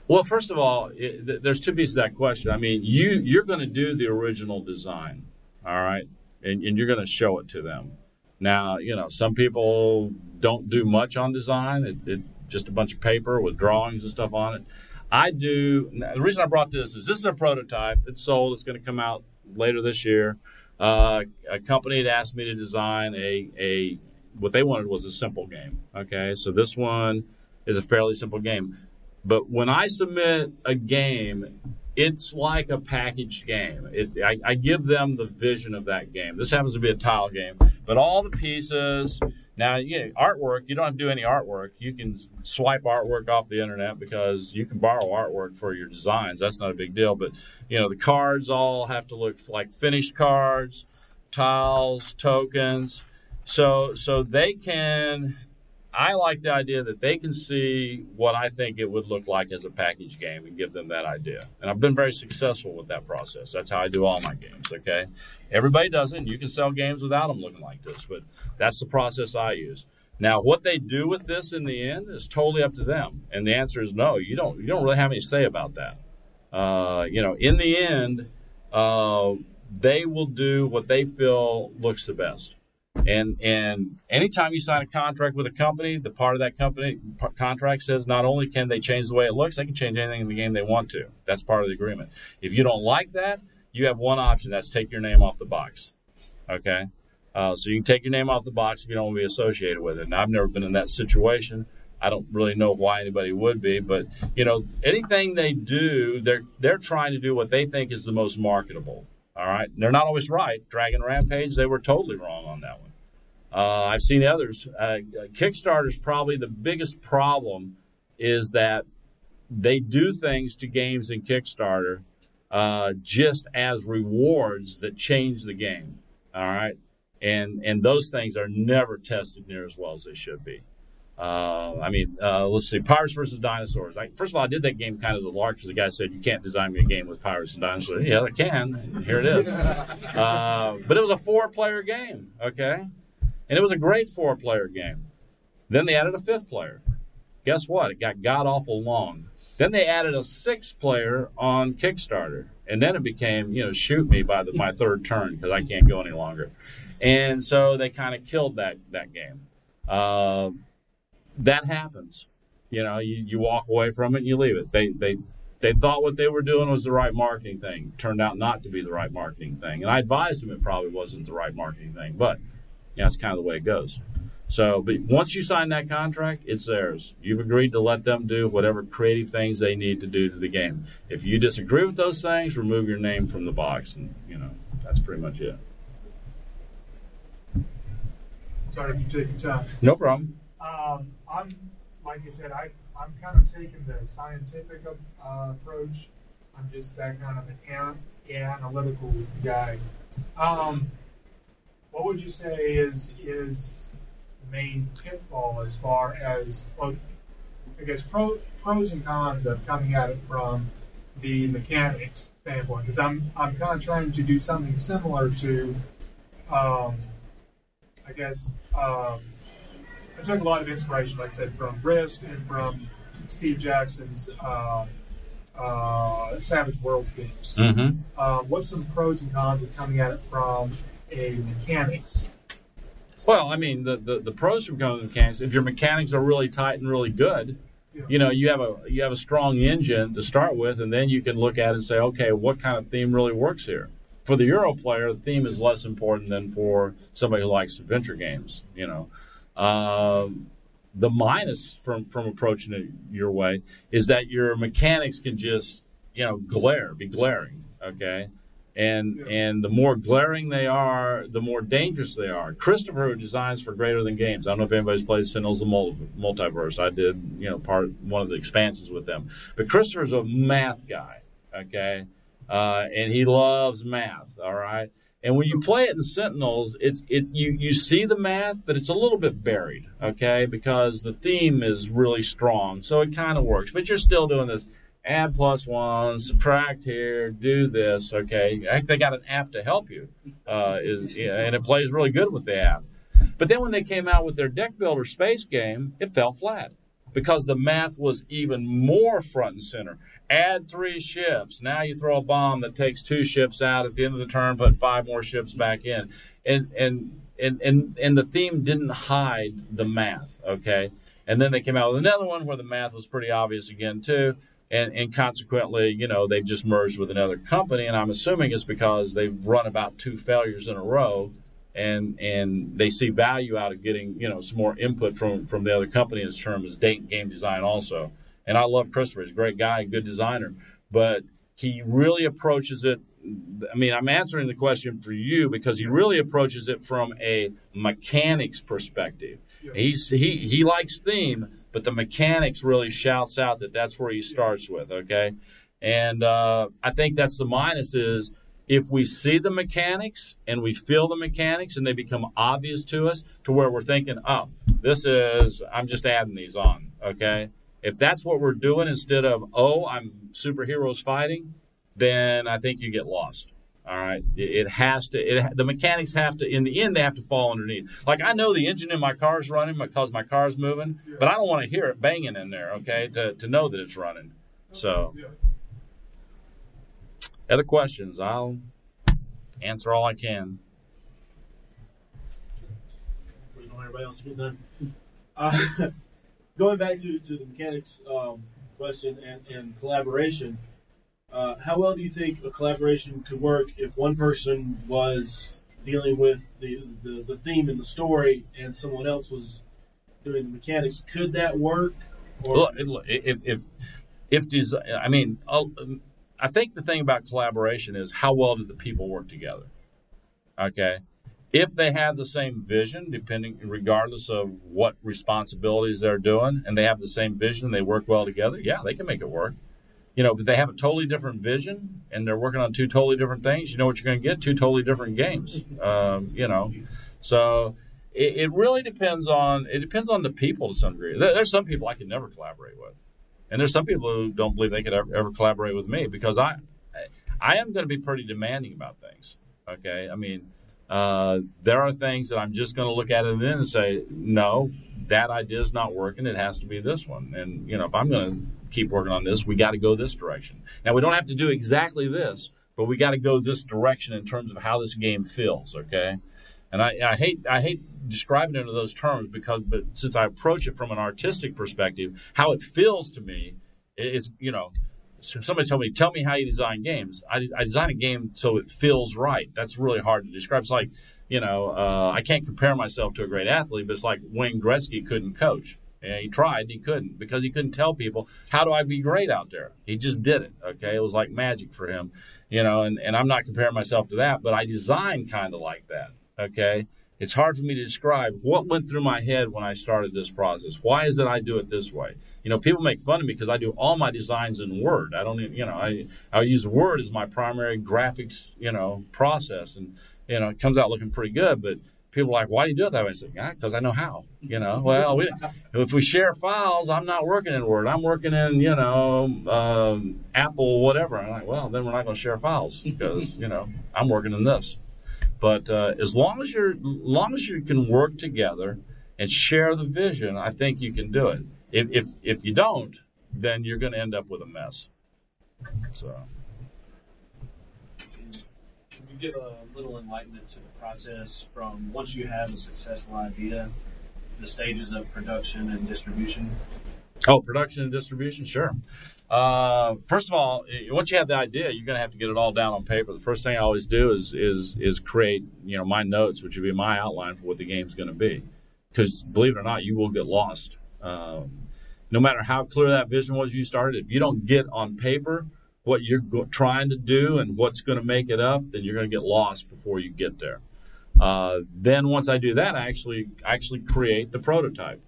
B: Well, first of all, it, th- there's two pieces of that question. I mean, you you're going to do the original design, all right, and, and you're going to show it to them. Now, you know, some people don't do much on design. It, it just a bunch of paper with drawings and stuff on it. I do. The reason I brought this is this is a prototype. It's sold. It's going to come out later this year. Uh, a company had asked me to design a a what they wanted was a simple game. Okay, so this one is a fairly simple game. But when I submit a game, it's like a packaged game. It, I, I give them the vision of that game. This happens to be a tile game, but all the pieces. Now, yeah, artwork. You don't have to do any artwork. You can swipe artwork off the internet because you can borrow artwork for your designs. That's not a big deal. But you know, the cards all have to look like finished cards, tiles, tokens. So, so they can I like the idea that they can see what I think it would look like as a package game and give them that idea. And I've been very successful with that process. That's how I do all my games, okay? Everybody does it, and you can sell games without them looking like this, but that's the process I use. Now, what they do with this in the end is totally up to them. And the answer is no. You don't. You don't really have any say about that. Uh, you know, in the end, uh, they will do what they feel looks the best. And and anytime you sign a contract with a company, the part of that company contract says not only can they change the way it looks, they can change anything in the game they want to. That's part of the agreement. If you don't like that, you have one option. That's take your name off the box. Okay, uh, so you can take your name off the box if you don't want to be associated with it. And I've never been in that situation. I don't really know why anybody would be, but you know, anything they do, they're they're trying to do what they think is the most marketable. All right, they're not always right. Dragon Rampage, they were totally wrong on that one. Uh, I've seen others. Uh, Kickstarter's probably the biggest problem is that they do things to games in Kickstarter uh, just as rewards that change the game. All right, and and those things are never tested near as well as they should be. Uh, I mean, uh, let's see, Pirates versus Dinosaurs. I, first of all, I did that game kind of the lark because the guy said you can't design me a game with Pirates and Dinosaurs. Yeah, I can. Here it is. Uh, but it was a four-player game. Okay. And it was a great four player game. Then they added a fifth player. Guess what? It got god awful long. Then they added a sixth player on Kickstarter. And then it became, you know, shoot me by the, my third turn because I can't go any longer. And so they kind of killed that, that game. Uh, that happens. You know, you, you walk away from it and you leave it. They, they, they thought what they were doing was the right marketing thing. Turned out not to be the right marketing thing. And I advised them it probably wasn't the right marketing thing. But yeah, that's kind of the way it goes. So, but once you sign that contract, it's theirs. You've agreed to let them do whatever creative things they need to do to the game. If you disagree with those things, remove your name from the box, and you know that's pretty much it.
E: Sorry if you take your time.
B: No problem.
E: Um, I'm, like I said, I, I'm kind of taking the scientific uh, approach. I'm just that kind of an an- analytical guy. Um, what would you say is is the main pitfall as far as well, I guess pro, pros and cons of coming at it from the mechanics standpoint? Because I'm I'm kind of trying to do something similar to, um, I guess. Um, I took a lot of inspiration, like I said, from Risk and from Steve Jackson's uh, uh, Savage Worlds games.
B: Mm-hmm.
E: Uh, what's some pros and cons of coming at it from a mechanics?
B: Well, I mean, the, the, the pros from coming mechanics. If your mechanics are really tight and really good, you know, you have a you have a strong engine to start with, and then you can look at it and say, okay, what kind of theme really works here? For the Euro player, the theme is less important than for somebody who likes adventure games. You know, um, the minus from from approaching it your way is that your mechanics can just you know glare, be glaring. Okay, And
E: Yeah.
B: and the more glaring they are, the more dangerous they are. Christopher who designs for Greater Than Games. I don't know if anybody's played Sentinels of Mul- Multiverse. I did, you know, part one of the expansions with them. But Christopher's a math guy, okay, uh, and he loves math. All right. And when you play it in Sentinels, it's it you you see the math, but it's a little bit buried, okay, because the theme is really strong, so it kind of works. But you're still doing this add plus one, subtract here, do this, okay. They got an app to help you, uh, is, and it plays really good with the app. But then when they came out with their deck builder space game, it fell flat because the math was even more front and center. Add three ships. Now you throw a bomb that takes two ships out at the end of the turn, put five more ships back in. And and and and, and the theme didn't hide the math, okay? And then they came out with another one where the math was pretty obvious again too. And, and consequently, you know, they've just merged with another company, and I'm assuming it's because they've run about two failures in a row, and and they see value out of getting you know some more input from from the other company in terms of date game design also. And I love Christopher; he's a great guy, good designer, but he really approaches it. I mean, I'm answering the question for you because he really approaches it from a mechanics perspective. He's he he likes theme, but the mechanics really shouts out that that's where he starts with. Okay, and uh, I think that's the minus is if we see the mechanics and we feel the mechanics and they become obvious to us to where we're thinking, oh, this is I'm just adding these on. Okay, if that's what we're doing instead of oh, I'm superheroes fighting, then I think you get lost. All right, it, it has to. It, the mechanics have to. In the end, they have to fall underneath. Like I know the engine in my car is running because my car's moving, but I don't want to hear it banging in there. Okay, to to know that it's running. So,
E: Yeah.
B: other questions? I'll answer all I can.
D: waiting on everybody else to get done. Uh, going back to, to the mechanics um, question and, and collaboration, uh, how well do you think a collaboration could work if one person was dealing with the, the, the theme and the story and someone else was doing the mechanics? Could that work? Or
B: it- if if if I mean, I'll- I think the thing about collaboration is how well do the people work together. Okay, if they have the same vision, depending regardless of what responsibilities they're doing, and they have the same vision, they work well together. Yeah, they can make it work. You know, but they have a totally different vision, and they're working on two totally different things. You know what you're going to get? Two totally different games. Um, you know, so it, it really depends on it depends on the people to some degree. There, there's some people I can never collaborate with, and there's some people who don't believe they could ever, ever collaborate with me because I I am going to be pretty demanding about things. Okay, I mean, uh, there are things that I'm just going to look at it then and say, no, that idea is not working. It has to be this one. And you know, if I'm going to keep working on this, we got to go this direction. Now we don't have to do exactly this, but we got to go this direction in terms of how this game feels. Okay. And I, I hate I hate describing it in those terms because, but since I approach it from an artistic perspective, how it feels to me is you know somebody told me, tell me how you design games. I, I design a game so it feels right. That's really hard to describe. It's like, you know, uh, I can't compare myself to a great athlete, but it's like Wayne Gretzky couldn't coach. And he tried, and he couldn't because he couldn't tell people how do I be great out there. He just did it. Okay, it was like magic for him, you know. And, and I'm not comparing myself to that, but I design kind of like that. Okay, it's hard for me to describe what went through my head when I started this process. Why is it I do it this way? You know, people make fun of me because I do all my designs in Word. I don't, you know, I I use Word as my primary graphics, you know, process, and you know, it comes out looking pretty good. But people are like, "Why do you do it that way?" I "Yeah, because I know how." You know, well, we, if we share files, I'm not working in Word. I'm working in, you know, um, Apple, whatever. I'm like, well, then we're not going to share files because you know I'm working in this. But uh, as long as you're, long as you can work together and share the vision, I think you can do it. If if if you don't, then you're going to end up with a mess. So
H: you give a little enlightenment to the process from once you have a successful idea, the stages of production and distribution?
B: Oh, production and distribution, sure. Uh, first of all, i- once you have the idea, you're going to have to get it all down on paper. The first thing I always do is is is create, you know, my notes, which would be my outline for what the game's going to be. Because believe it or not, you will get lost. Um, no matter how clear that vision was you started, if you don't get on paper what you're go- trying to do and what's going to make it up, then you're going to get lost before you get there. Uh, then once I do that, I actually actually create the prototype.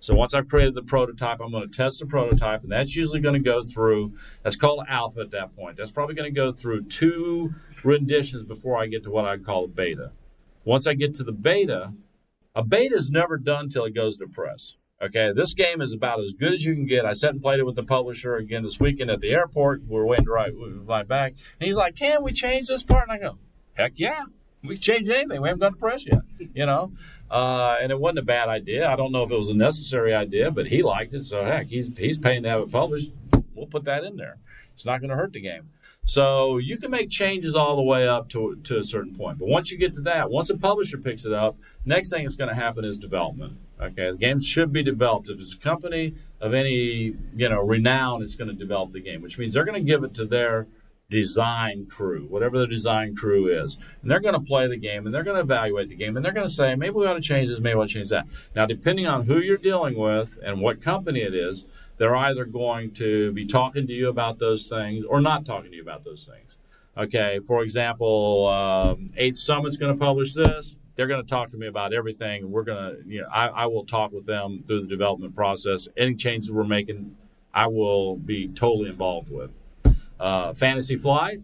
B: So once I've created the prototype, I'm going to test the prototype, and that's usually going to go through. That's called alpha at that point. That's probably going to go through two renditions before I get to what I call beta. Once I get to the beta, a beta is never done till it goes to press. Okay, this game is about as good as you can get. I sat and played it with the publisher again this weekend at the airport. We're waiting to ride, ride back, and he's like, "Can we change this part?" And I go, "Heck yeah, we can change anything. We haven't gone the press yet." You know, uh, and it wasn't a bad idea. I don't know if it was a necessary idea, but he liked it, so heck, he's he's paying to have it published. We'll put that in there. It's not going to hurt the game. So you can make changes all the way up to, to a certain point. But once you get to that, once a publisher picks it up, next thing that's going to happen is development. Okay, the game should be developed. If it's a company of any you know renown, it's going to develop the game, which means they're going to give it to their design crew, whatever the design crew is, and they're going to play the game and they're going to evaluate the game and they're going to say maybe we ought to change this, maybe we ought to change that. Now, depending on who you're dealing with and what company it is, they're either going to be talking to you about those things or not talking to you about those things. Okay, for example, um, Eighth Summit's going to publish this. They're going to talk to me about everything. We're going to, you know, I, I will talk with them through the development process. Any changes we're making, I will be totally involved with. Uh, Fantasy Flight,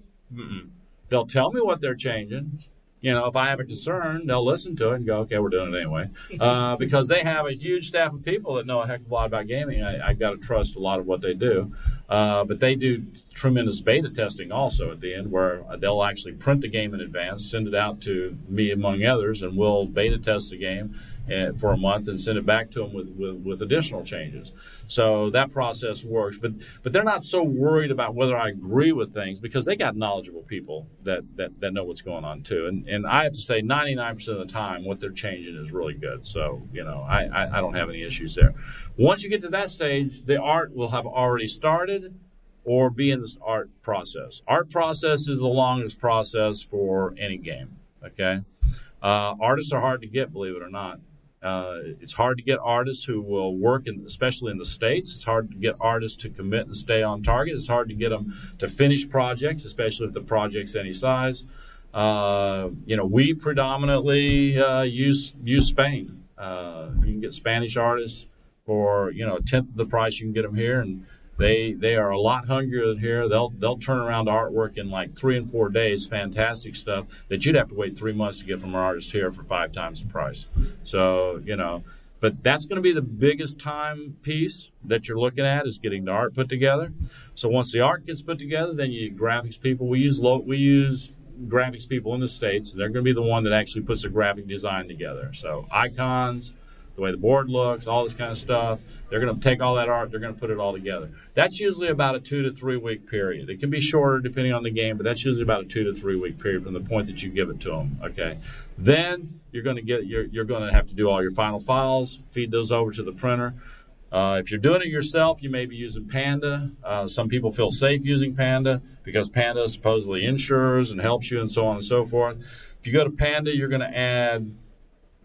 B: they'll tell me what they're changing. You know, if I have a concern, they'll listen to it and go, okay, we're doing it anyway. Uh, because they have a huge staff of people that know a heck of a lot about gaming. I, I got to trust a lot of what they do. Uh, but they do tremendous beta testing also at the end, where they'll actually print the game in advance, send it out to me among others, and we'll beta test the game uh, for a month and send it back to them with, with, with, additional changes. So that process works. But but they're not so worried about whether I agree with things because they got knowledgeable people that, that, that know what's going on too. And and I have to say, 99% of the time, what they're changing is really good. So you know, I, I, I don't have any issues there. Once you get to that stage, the art will have already started or be in this art process. Art process is the longest process for any game. Okay, uh, artists are hard to get, believe it or not. Uh, it's hard to get artists who will work, in, especially in the states. It's hard to get artists to commit and stay on target. It's hard to get them to finish projects, especially if the project's any size. Uh, you know, we predominantly uh, use use Spain. Uh, you can get Spanish artists for you know a tenth of the price you can get them here, and they they are a lot hungrier than here. They'll they'll turn around artwork in like three and four days. Fantastic stuff that you'd have to wait three months to get from an artist here for five times the price. So you know, but that's going to be the biggest time piece that you're looking at is getting the art put together. So once the art gets put together, then you graphics people. We use low, we use graphics people in the states, and they're going to be the one that actually puts the graphic design together. So icons the way the board looks, all this kind of stuff. They're going to take all that art, they're going to put it all together. That's usually about a two to three week period. It can be shorter depending on the game, but that's usually about a two to three week period from the point that you give it to them. Okay, then you're going to get you're, you're going to have to do all your final files, feed those over to the printer. Uh, if you're doing it yourself, you may be using Panda. Uh, some people feel safe using Panda because Panda supposedly insures and helps you and so on and so forth. If you go to Panda, you're going to add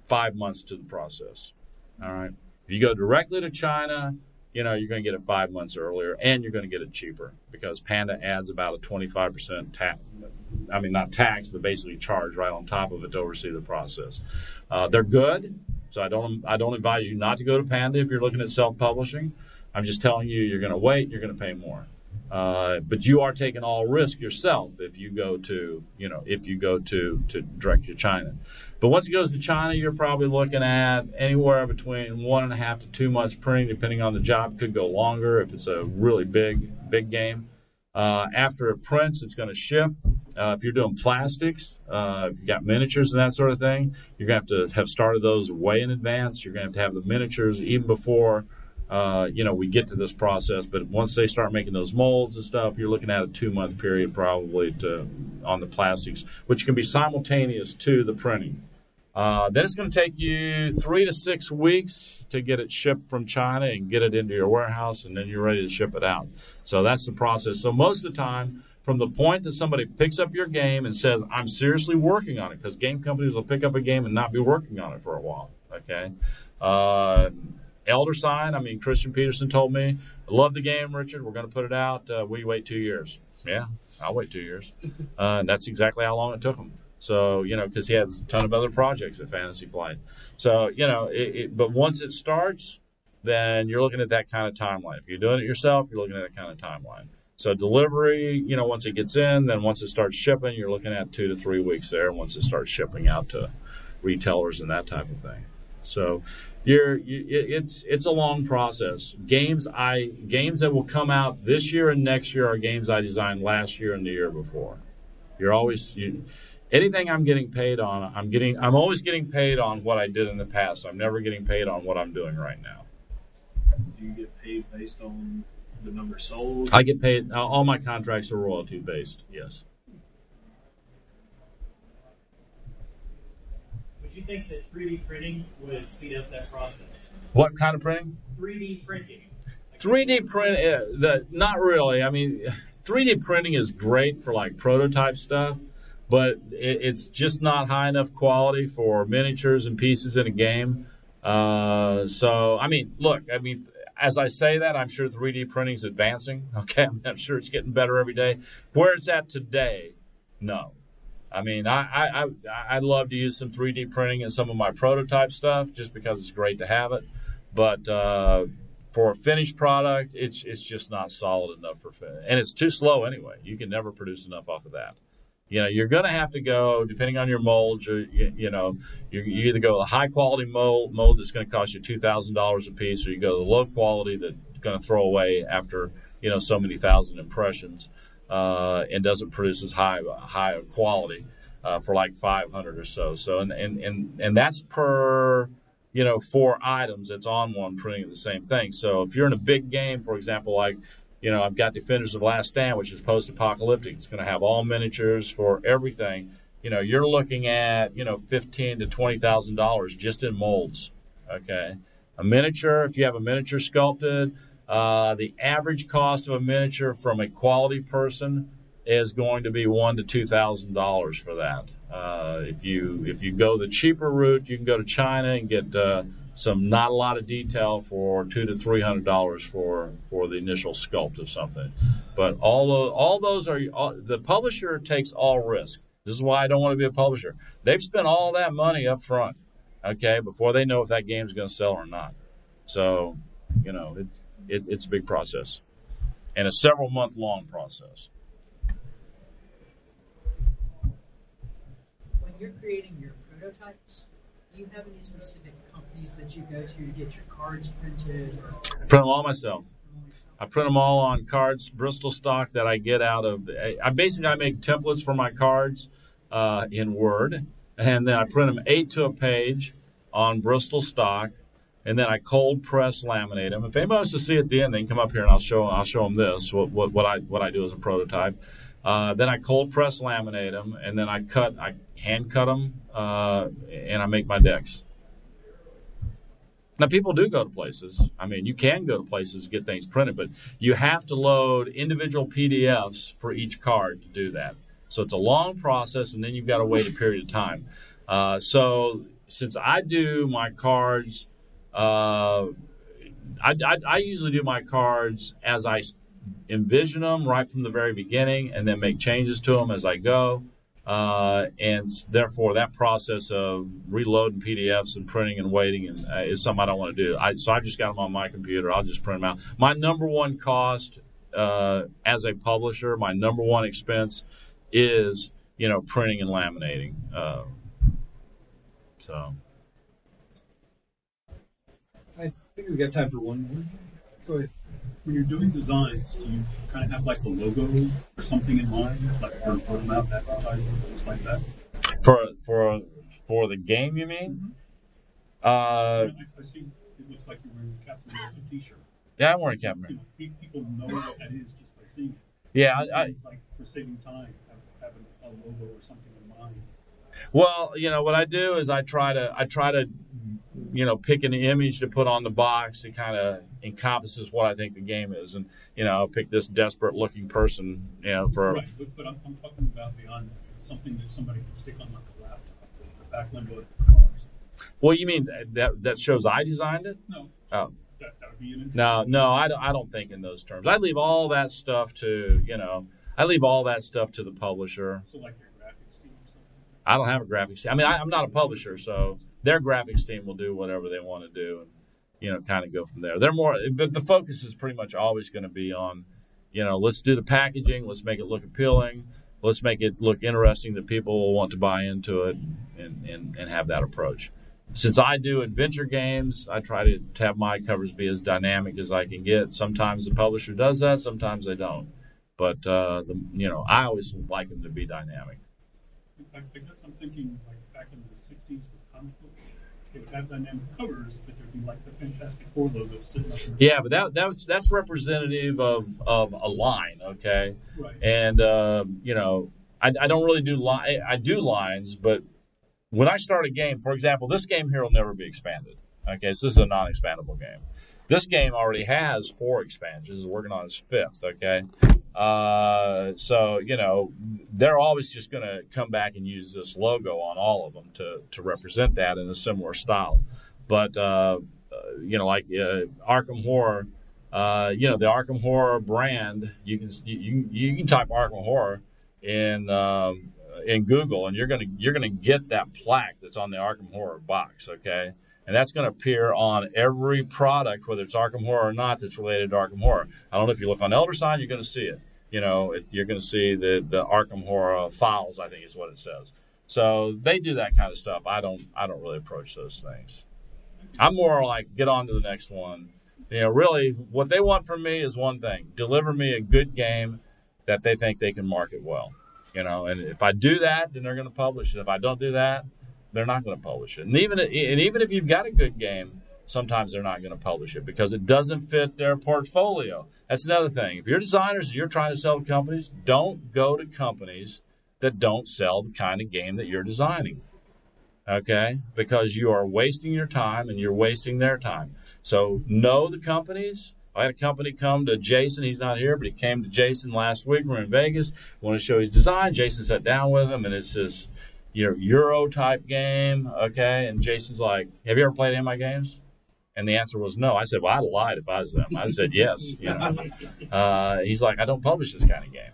B: five months to the process. All right. If you go directly to China, you know, you're going to get it five months earlier and you're going to get it cheaper because Panda adds about a 25% tax. I mean, not tax, but basically charge right on top of it to oversee the process. Uh, they're good. So I don't, I don't advise you not to go to Panda if you're looking at self publishing. I'm just telling you, you're going to wait, you're going to pay more. Uh, but you are taking all risk yourself if you go to, you know, if you go to, to direct to China. But once it goes to China, you're probably looking at anywhere between one and a half to two months printing, depending on the job. Could go longer if it's a really big, big game. Uh, after it prints, it's going to ship. Uh, if you're doing plastics, uh, if you've got miniatures and that sort of thing, you're going to have to have started those way in advance. You're going to have to have the miniatures even before uh, you know, we get to this process. But once they start making those molds and stuff, you're looking at a two month period probably to on the plastics, which can be simultaneous to the printing. Uh, then it's going to take you three to six weeks to get it shipped from China and get it into your warehouse, and then you're ready to ship it out. So that's the process. So most of the time, from the point that somebody picks up your game and says, "I'm seriously working on it," because game companies will pick up a game and not be working on it for a while. Okay. Uh, Elder Sign, I mean, Christian Petersen told me, I love the game, Richard. We're going to put it out. Uh, we wait two years. Yeah, I'll wait two years. Uh, and that's exactly how long it took him. So you know, because he has a ton of other projects at Fantasy Flight. So you know, it, it, but once it starts, then you're looking at that kind of timeline. If you're doing it yourself, you're looking at that kind of timeline. So delivery, you know, once it gets in, then once it starts shipping, you're looking at two to three weeks there. Once it starts shipping out to retailers and that type of thing. So you're you, it's it's a long process. Games I games that will come out this year and next year are games I designed last year and the year before. You're always you, anything I'm getting paid on. I'm getting I'm always getting paid on what I did in the past. I'm never getting paid on what I'm doing right now.
H: Do you get paid based on the number sold?
B: I get paid. All my contracts are royalty based. Yes.
I: You think that 3D printing would speed up that process?
B: What kind of printing?
I: 3D printing.
B: 3D print, uh, the not really. I mean, 3D printing is great for like prototype stuff, but it, it's just not high enough quality for miniatures and pieces in a game. Uh, so, I mean, look, I mean, as I say that, I'm sure 3D printing is advancing. Okay, I'm, I'm sure it's getting better every day. Where it's at today, no. I mean, I, I, I, I'd love to use some 3D printing in some of my prototype stuff just because it's great to have it. But uh, for a finished product, it's it's just not solid enough for and it's too slow anyway. You can never produce enough off of that. You know, you're going to have to go depending on your molds. Or, you, you know, you, you either go a high quality mold mold that's going to cost you two thousand dollars a piece, or you go the low quality that's going to throw away after you know so many thousand impressions uh, and doesn't produce as high high quality uh, for like 500 or so. So and, and and and that's per you know four items that's on one printing the same thing. So if you're in a big game, for example, like you know I've got Defenders of Last Stand, which is post-apocalyptic. It's going to have all miniatures for everything. You know you're looking at you know fifteen to twenty thousand dollars just in molds. Okay, a miniature if you have a miniature sculpted uh, the average cost of a miniature from a quality person is going to be one to two thousand dollars for that. Uh, if you if you go the cheaper route, you can go to China and get uh, some not a lot of detail for two to three hundred dollars for for the initial sculpt of something. But all all those are all, the publisher takes all risk. This is why I don't want to be a publisher. They've spent all that money up front, okay, before they know if that game's going to sell or not. So, you know, it's it, it's a big process and a several month long process.
J: When you're creating your prototypes, do you have any specific companies that you go to to get your cards printed?
B: I print them all myself. I print them all on cards, Bristol stock that I get out of. I basically I make templates for my cards uh, in Word, and then I print them eight to a page on Bristol stock and then I cold press laminate them. If anybody wants to see it, then they can come up here and I'll show I'll show them this what what, what I what I do as a prototype. Uh, then I cold press laminate them, and then I cut I hand cut them, uh, and I make my decks. Now people do go to places. I mean, you can go to places to get things printed, but you have to load individual PDFs for each card to do that. So it's a long process, and then you've got to wait a period of time. Uh, so since I do my cards uh, I, I, I, usually do my cards as I envision them right from the very beginning and then make changes to them as I go. Uh, and therefore, that process of reloading PDFs and printing and waiting and, uh, is something I don't want to do. I, so I just got them on my computer. I'll just print them out. My number one cost uh, as a publisher, my number one expense is you know printing and laminating. Uh, so.
A: Think we got time for one more. Go ahead.
K: When you're doing designs, do you kind of have like the logo or something in mind, like for a roadmap, advertising, things like that?
B: For for for the game, you mean?
K: Uh, I, I see. It looks like you're wearing a Captain America T-shirt.
B: Yeah, I'm wearing a Captain
K: America. You know, people know what that is just by seeing it.
B: Yeah, I, I
K: like for saving time, have, have a logo or something in mind.
B: Well, you know what I do is I try to I try to you know, picking the image to put on the box that kind of encompasses what I think the game is. And, you know, I'll pick this desperate looking person, you know, for.
K: Right, but, but I'm, I'm, talking about beyond that. Something that somebody can stick on like a laptop, the back window of the car.
B: Well, you mean that that shows I designed it?
K: No.
B: Oh.
K: That, that would be an
B: no, no, I don't, I don't think in those terms. I leave all that stuff to, you know, I leave all that stuff to the publisher.
K: So like your graphics team or something.
B: I don't have a graphics team. I mean, I, I'm not a publisher, so their graphics team will do whatever they want to do, and you know, kind of go from there. They're more, but the focus is pretty much always going to be on, you know, let's do the packaging, let's make it look appealing, let's make it look interesting that people will want to buy into it, and and, and have that approach. Since I do adventure games, I try to have my covers be as dynamic as I can get. Sometimes the publisher does that, sometimes they don't. But uh, the, you know, I always like them to be dynamic.
K: I, guess I'm thinking like back in the 60s with comic books, they would have dynamic covers, but there'd be like the Fantastic Four logo sitting up.
B: Yeah, but that that's that's representative of of a line, okay?
K: Right.
B: And uh, you know, I, I don't really do line. I do lines, but when I start a game, for example, this game here will never be expanded. Okay, so this is a non-expandable game. This game already has four expansions. We're working on its fifth. Okay, uh, so you know they're always just going to come back and use this logo on all of them to to represent that in a similar style. But uh, uh, you know, like uh, Arkham Horror, uh, you know, the Arkham Horror brand. You can you you can type Arkham Horror in um, in Google, and you're gonna you're gonna get that plaque that's on the Arkham Horror box. Okay. And that's going to appear on every product, whether it's Arkham Horror or not, that's related to Arkham Horror. I don't know if you look on Elder Sign, you're going to see it. You know, it, you're going to see the the Arkham Horror files. I think is what it says. So they do that kind of stuff. I don't. I don't really approach those things. I'm more like get on to the next one. You know, really, what they want from me is one thing: deliver me a good game that they think they can market well. You know, and if I do that, then they're going to publish it. If I don't do that, they're not going to publish it. And even and even if you've got a good game, sometimes they're not going to publish it because it doesn't fit their portfolio. That's another thing. If you're designers, and you're trying to sell to companies, don't go to companies that don't sell the kind of game that you're designing. Okay? Because you are wasting your time and you're wasting their time. So know the companies. I had a company come to Jason. He's not here, but he came to Jason last week. We're in Vegas. Want to show his design. Jason sat down with him, and it's this you know, Euro type game. Okay. And Jason's like, Have you ever played any of my games? And the answer was no. I said, Well, I'd lied if I was them. I said yes. You know. Uh, he's like, I don't publish this kind of game.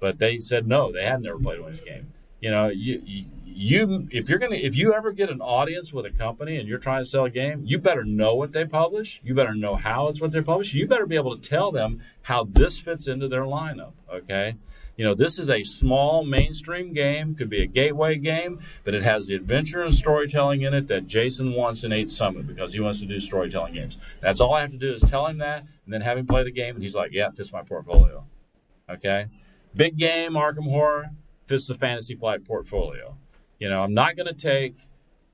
B: But they said no, they had never played one of game. You know, you you if you're gonna if you ever get an audience with a company and you're trying to sell a game, you better know what they publish. You better know how it's what they publish. You better be able to tell them how this fits into their lineup. Okay. You know, this is a small mainstream game, could be a gateway game, but it has the adventure and storytelling in it that Jason wants in 8th Summit because he wants to do storytelling games. That's all I have to do is tell him that and then have him play the game, and he's like, yeah, it fits my portfolio. Okay? Big game, Arkham Horror, fits the Fantasy Flight portfolio. You know, I'm not going to take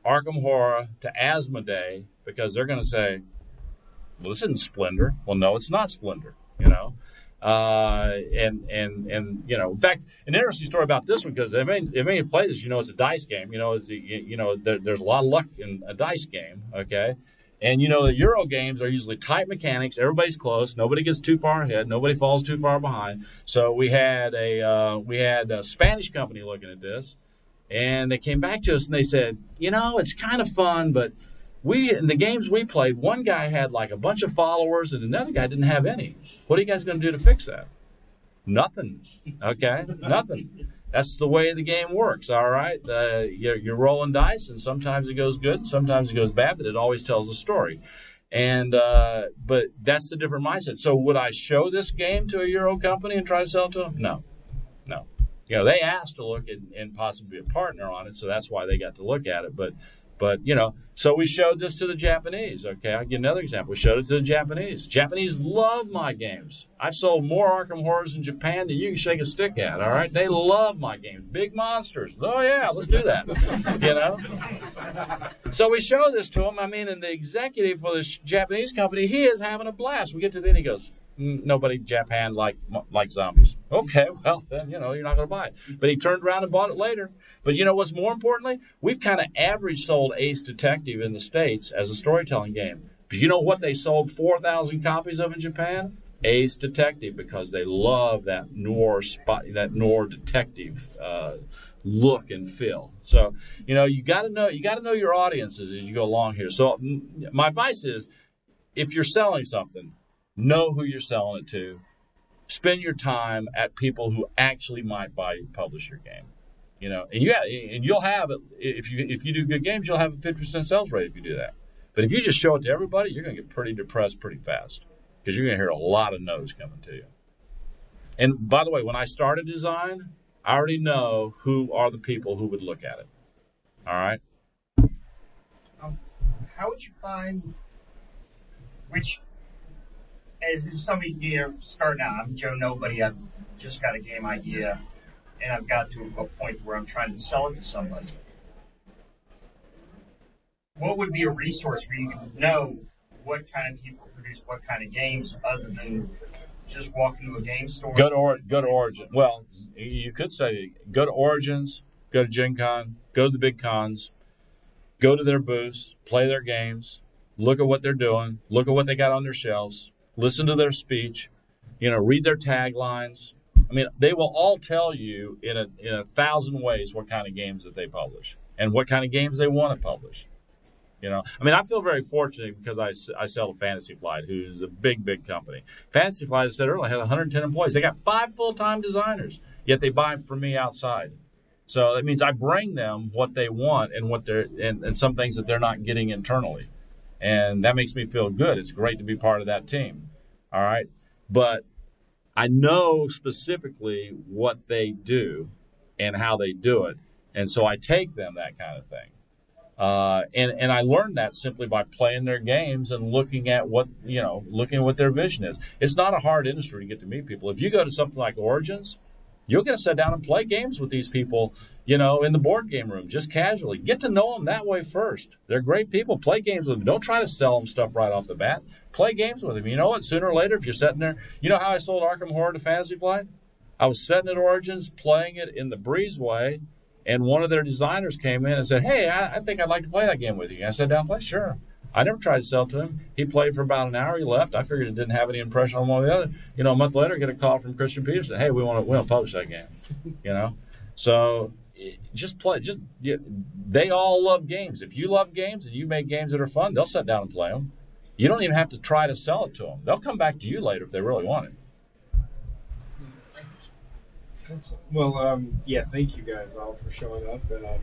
B: Arkham Horror to Asmodee because they're going to say, well, this isn't Splendor. Well, no, it's not Splendor, you know? Uh, and and and you know, in fact, an interesting story about this one because if any, if any you know, it's a dice game. You know, you know, there, there's a lot of luck in a dice game. Okay, and you know, the Euro games are usually tight mechanics. Everybody's close. Nobody gets too far ahead. Nobody falls too far behind. So we had a uh, we had a Spanish company looking at this, and they came back to us and they said, you know, it's kind of fun, but we in the games we played, one guy had like a bunch of followers and another guy didn't have any. What are you guys going to do to fix that? Nothing. Okay, nothing. That's the way the game works. All right, uh, you're, you're rolling dice, and sometimes it goes good, sometimes it goes bad, but it always tells a story. And uh, but that's the different mindset. So would I show this game to a Euro company and try to sell to them? No, no. You know, they asked to look at, and possibly be a partner on it, so that's why they got to look at it. But but you know, so we showed this to the Japanese. Okay, I'll give another example. We showed it to the Japanese. Japanese love my games. I've sold more Arkham Horrors in Japan than you can shake a stick at. All right, they love my games. Big monsters. Oh yeah, let's do that. you know. So we show this to him. I mean, and the executive for this Japanese company, he is having a blast. We get to the end, he goes. "Mm, Nobody Japan like like zombies. Okay, well then you know you're not going to buy it. But he turned around and bought it later. But you know what's more importantly? We've kind of average sold Ace Detective in the States as a storytelling game. But you know what they sold 4,000 copies of in Japan? Ace Detective because they love that noir spot, that noir detective uh, look and feel. So you know you got to know you got to know your audiences as you go along here. So my advice is, if you're selling something, know who you're selling it to, spend your time at people who actually might buy publish your game. You know, and yeah, and you'll have it if you if you do good games, you'll have a fifty percent sales rate if you do that. But if you just show it to everybody, you're going to get pretty depressed pretty fast because you're going to hear a lot of no's coming to you. And by the way, when I started design, I already know who are the people who would look at it. All right.
L: Um, how would you find which as somebody you starting out i'm joe nobody i've just got a game idea and i've got to a point where i'm trying to sell it to somebody what would be a resource where you can know what kind of people produce what kind of games other than just walk into a game store
B: Go to or, go to Origin. Well, you could say go to Origins, go to Gen Con, go to the big cons, go to their booths, play their games, look at what they're doing, look at what they got on their shelves, listen to their speech, you know, read their taglines. I mean, they will all tell you in a in a thousand ways what kind of games that they publish and what kind of games they want to publish. You know, I mean, I feel very fortunate because I, I sell to Fantasy Flight, who's a big, big company. Fantasy Flight, as I said earlier, had 110 employees. They got five full time designers, yet they buy from me outside. So that means I bring them what they want and what they're and, and some things that they're not getting internally, and that makes me feel good. It's great to be part of that team. All right, but I know specifically what they do and how they do it, and so I take them that kind of thing. Uh, and and I learned that simply by playing their games and looking at what you know, looking at what their vision is. It's not a hard industry to get to meet people. If you go to something like Origins, you'll going to sit down and play games with these people, you know, in the board game room, just casually. Get to know them that way first. They're great people. Play games with them. Don't try to sell them stuff right off the bat. Play games with them. You know what? Sooner or later, if you're sitting there, you know how I sold Arkham Horror to Fantasy Flight? I was sitting at Origins playing it in the breezeway and one of their designers came in and said, "Hey, I, I think I'd like to play that game with you." I sat down and played. Sure. I never tried to sell to him. He played for about an hour. He left. I figured it didn't have any impression on one or the other. You know, a month later, I get a call from Christian Petersen. Hey, we want to we want to publish that game. You know, so just play. Just they all love games. If you love games and you make games that are fun, they'll sit down and play them. You don't even have to try to sell it to them. They'll come back to you later if they really want it.
A: Well, um, yeah, thank you guys all for showing up, and, um,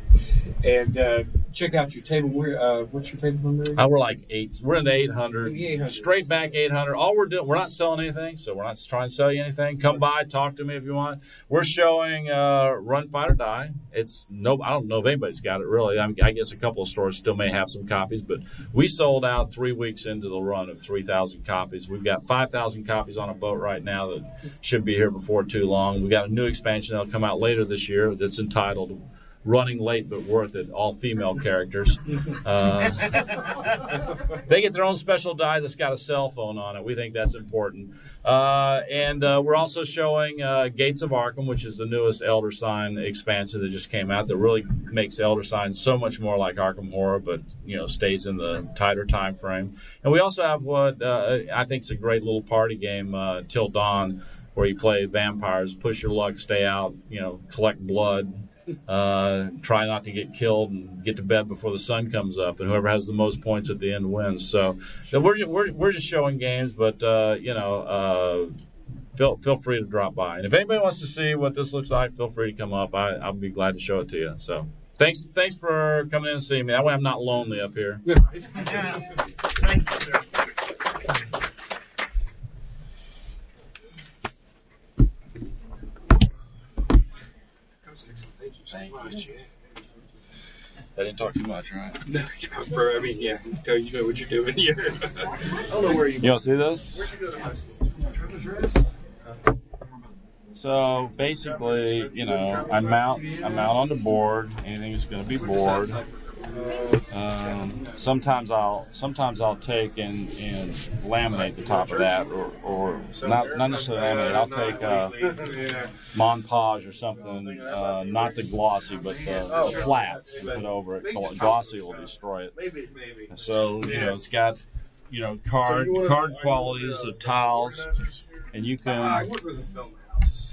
A: and uh, check out your table. Where, uh, what's your table number?
B: Uh, we're like eight. We're in the 800. Straight back 800. All we're doing, we're not selling anything, so we're not trying to sell you anything. Come by, talk to me if you want. We're showing uh, Run Fight or Die. It's no, I don't know if anybody's got it really. I, I guess a couple of stores still may have some copies, but we sold out three weeks into the run of 3,000 copies. We've got 5,000 copies on a boat right now that should be here before too long. We got a new expansion that'll come out later this year that's entitled running late but worth it all female characters. Uh, they get their own special die that's got a cell phone on it. We think that's important. Uh, and uh, we're also showing uh, gates of arkham which is the newest elder sign expansion that just came out that really makes elder sign so much more like arkham horror but you know stays in the tighter time frame and we also have what uh, i think is a great little party game uh, till dawn where you play vampires push your luck stay out you know collect blood uh, try not to get killed and get to bed before the sun comes up, and whoever has the most points at the end wins. So we're we're, we're just showing games, but uh, you know, uh, feel feel free to drop by. And if anybody wants to see what this looks like, feel free to come up. I, I'll be glad to show it to you. So thanks thanks for coming in and seeing me. That way I'm not lonely up here.
L: Thank you, sir.
A: You much. Yeah.
B: I didn't talk too much, right?
A: No, I was pro- I mean, yeah, tell you know what you're doing here.
D: I don't know where you.
B: You want to see this?
D: Where'd you go to high school?
B: So basically, you know, I mount I mount on the board. Anything that's going to be board. Um, sometimes I'll sometimes I'll take and, and laminate the top of that, or, or not not necessarily laminate. I'll take uh, Mod Podge or something, uh, not the glossy, but the, the flat, and put over it. Glossy will destroy it. So you know, it's got you know card card qualities of tiles, and you can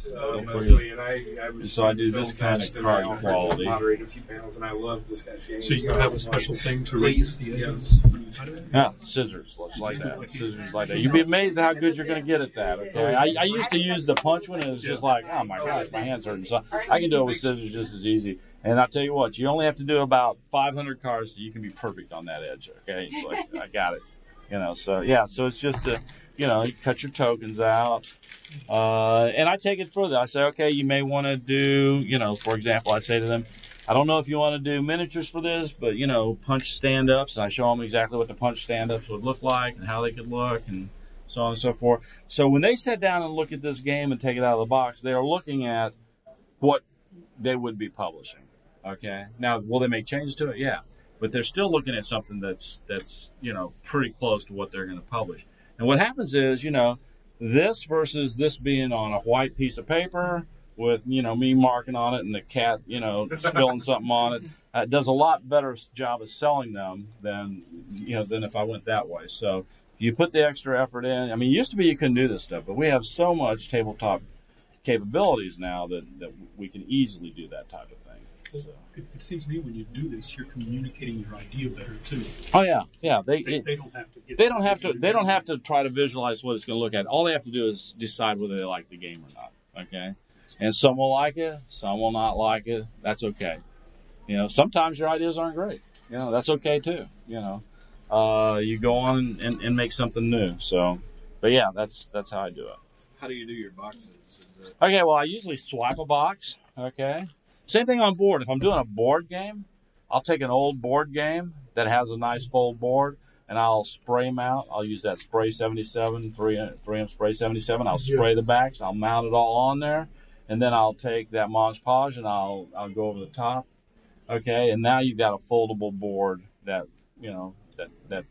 A: uh, mostly, and I, I was
B: So I do this kind of card quality.
A: to moderate a few panels, and I love this guy's game.
K: So you can have a special thing to
A: Please,
K: raise the
A: yeah.
K: edges.
B: Yeah, scissors, let's like that. Scissors like that. You'd be amazed at how good you're going to get at that. Okay, I, I used to use the punch one, and it was just like, oh my gosh, my hands hurting. So I can do it with scissors just as easy. And I'll tell you what, you only have to do about 500 cards, so you can be perfect on that edge. Okay, it's like I got it. You know, so yeah, so it's just a, you know, you cut your tokens out, uh, and I take it further. I say, okay, you may want to do, you know, for example, I say to them, I don't know if you want to do miniatures for this, but you know, punch stand ups, and I show them exactly what the punch stand ups would look like and how they could look, and so on and so forth. So when they sit down and look at this game and take it out of the box, they are looking at what they would be publishing. Okay, now will they make changes to it? Yeah, but they're still looking at something that's that's you know pretty close to what they're going to publish. And what happens is, you know, this versus this being on a white piece of paper with you know me marking on it and the cat you know spilling something on it uh, does a lot better job of selling them than you know than if I went that way. So you put the extra effort in. I mean, it used to be you couldn't do this stuff, but we have so much tabletop capabilities now that, that we can easily do that type of thing. So.
K: It, it seems to me when you do this, you're communicating your idea better too.
B: Oh yeah, yeah. They
K: They,
B: it-
K: they don't have to.
B: They don't have to they don't have to try to visualize what it's going to look at. All they have to do is decide whether they like the game or not. Okay, and some will like it, some will not like it. That's okay. You know, sometimes your ideas aren't great. You know, that's okay too. You know, uh, you go on and, and make something new. So, but yeah, that's that's how I do it.
H: How do you do your boxes? Is
B: Okay, well, I usually swipe a box. Okay. Same thing on board. If I'm doing a board game, I'll take an old board game that has a nice full board and I'll spray mount. I'll use that spray 77, 3, 3M spray 77. I'll spray the backs. I'll mount it all on there. And then I'll take that Mod Podge and I'll, I'll go over the top. Okay. And now you've got a foldable board that, you know, that, that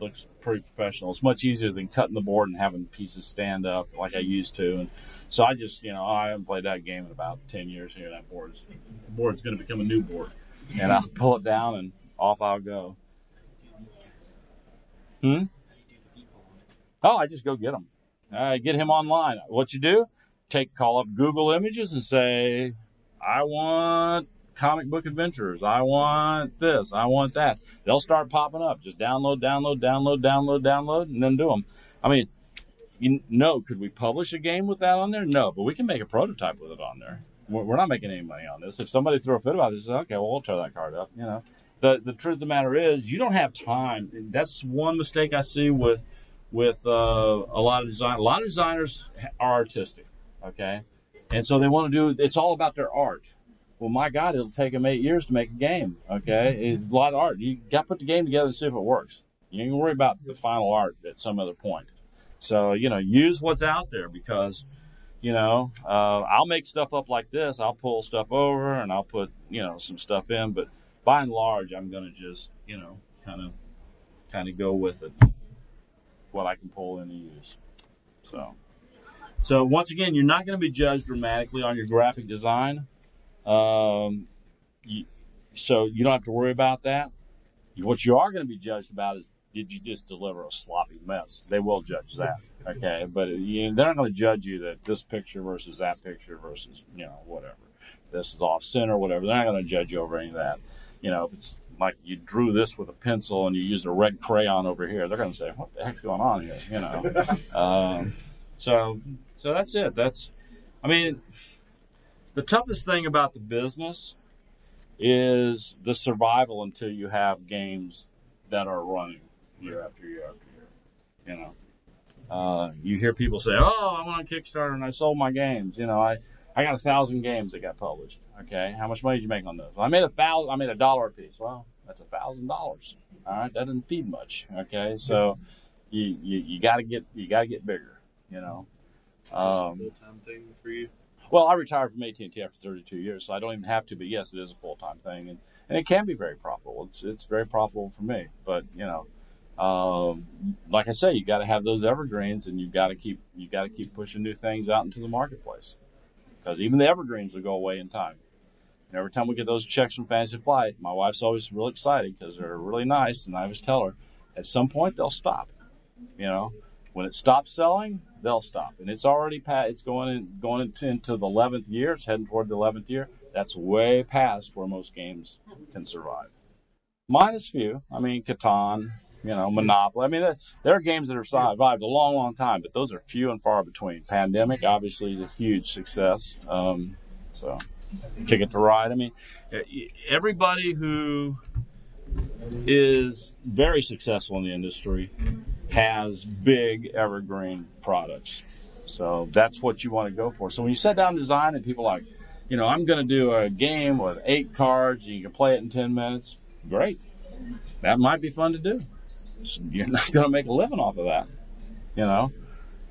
B: looks pretty professional. It's much easier than cutting the board and having pieces stand up like I used to. And so I just, you know, I haven't played that game in about 10 years here. That board's, board's going to become a new board. And I'll pull it down and off I'll go. Hmm? Oh, I just go get him. I get him online. What you do? Take, call up Google Images and say, I want comic book adventures. I want this. I want that. They'll start popping up. Just download, download, download, download, download, and then do them. I mean, you know, could we publish a game with that on there? No, but we can make a prototype with it on there. We're we're not making any money on this. If somebody threw a fit about this, okay, well, we'll tear that card up. You know, the the truth of the matter is, you don't have time. That's one mistake I see with with uh, a lot of design. A lot of designers are artistic, okay, and so they want to do. It's all about their art. Well, my God, it'll take them eight years to make a game. Okay, it's a lot of art. You got to put the game together and see if it works. You gonna worry about the final art at some other point. So you know, use what's out there because you know uh, I'll make stuff up like this. I'll pull stuff over and I'll put you know some stuff in, but by and large, I'm gonna just you know kind of kind of go with it, what I can pull in and use. So. So once again, you're not going to be judged dramatically on your graphic design. Um, you, so you don't have to worry about that. What you are going to be judged about is did you just deliver a sloppy mess? They will judge that, okay? But you they're not going to judge you that this picture versus that picture versus you know whatever. This is off center, whatever. They're not going to judge you over any of that. You know, if it's like you drew this with a pencil and you used a red crayon over here, they're going to say, "What the heck's going on here?" You know. um, so, so that's it. That's, I mean, the toughest thing about the business is the survival until you have games that are running year after year after year. You know, uh, you hear people say, "Oh, I went on Kickstarter and I sold my games." You know, I I got a thousand games that got published. Okay, how much money did you make on those? Well, I made a thousand. I made a dollar a piece. Well, that's a thousand dollars. All right, that doesn't feed much. Okay, so you you, you got to get you got to get bigger. You know.
H: is this a
B: Um,
H: full time thing for you?
B: well, I retired from AT&T after 32 years, so I don't even have to. But yes, it is a full time thing, and, and it can be very profitable. It's it's very profitable for me. But you know, um, like I say, you got to have those evergreens, and you got to keep you got to keep pushing new things out into the marketplace, because even the evergreens will go away in time. And every time we get those checks from Fantasy Flight, my wife's always real excited because they're really nice, and I always tell her, at some point they'll stop. You know, When it stops selling, they'll stop, and it's already past. It's going in, going into, into the eleventh year. It's heading toward the eleventh year. That's way past where most games can survive. Minus few. I mean, Catan, you know, Monopoly. I mean, there, there are games that have survived a long, long time, but those are few and far between. Pandemic, obviously, is a huge success. Um, so, Ticket to Ride. I mean, everybody who is very successful in the industry has big evergreen products. So that's what you want to go for. So when you sit down design and people are like, you know, I'm going to do a game with eight cards, and you can play it in 10 minutes, great. That might be fun to do. You're not going to make a living off of that, you know.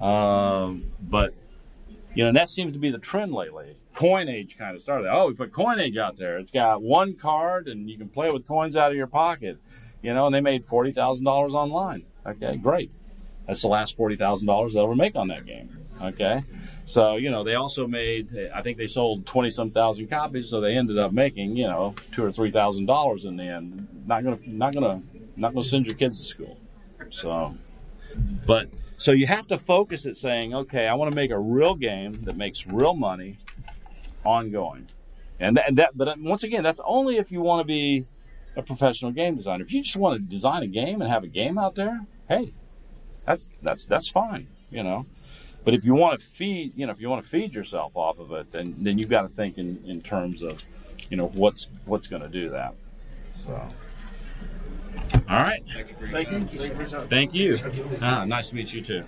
B: Um, but, you know, and that seems to be the trend lately. Coinage kind of started. Oh, we put Coinage out there. It's got one card and you can play with coins out of your pocket, you know, and they made $40,000 online. Okay, great. That's the last $40,000 they'll ever make on that game. Okay. So, you know, they also made, I think they sold 20 some thousand copies, so they ended up making, you know, two or three thousand dollars in the end. Not gonna, not gonna, not gonna send your kids to school. So, but, so you have to focus at saying, okay, I want to make a real game that makes real money ongoing. And that, and that, but once again, that's only if you want to be a professional game designer. If you just want to design a game and have a game out there, hey, that's that's that's fine, you know. But if you want to feed, you know, if you want to feed yourself off of it, then then you've got to think in, in terms of, you know, what's what's going to do that. So. All right.
D: Thank you.
B: Thank you. Ah, nice to meet you too.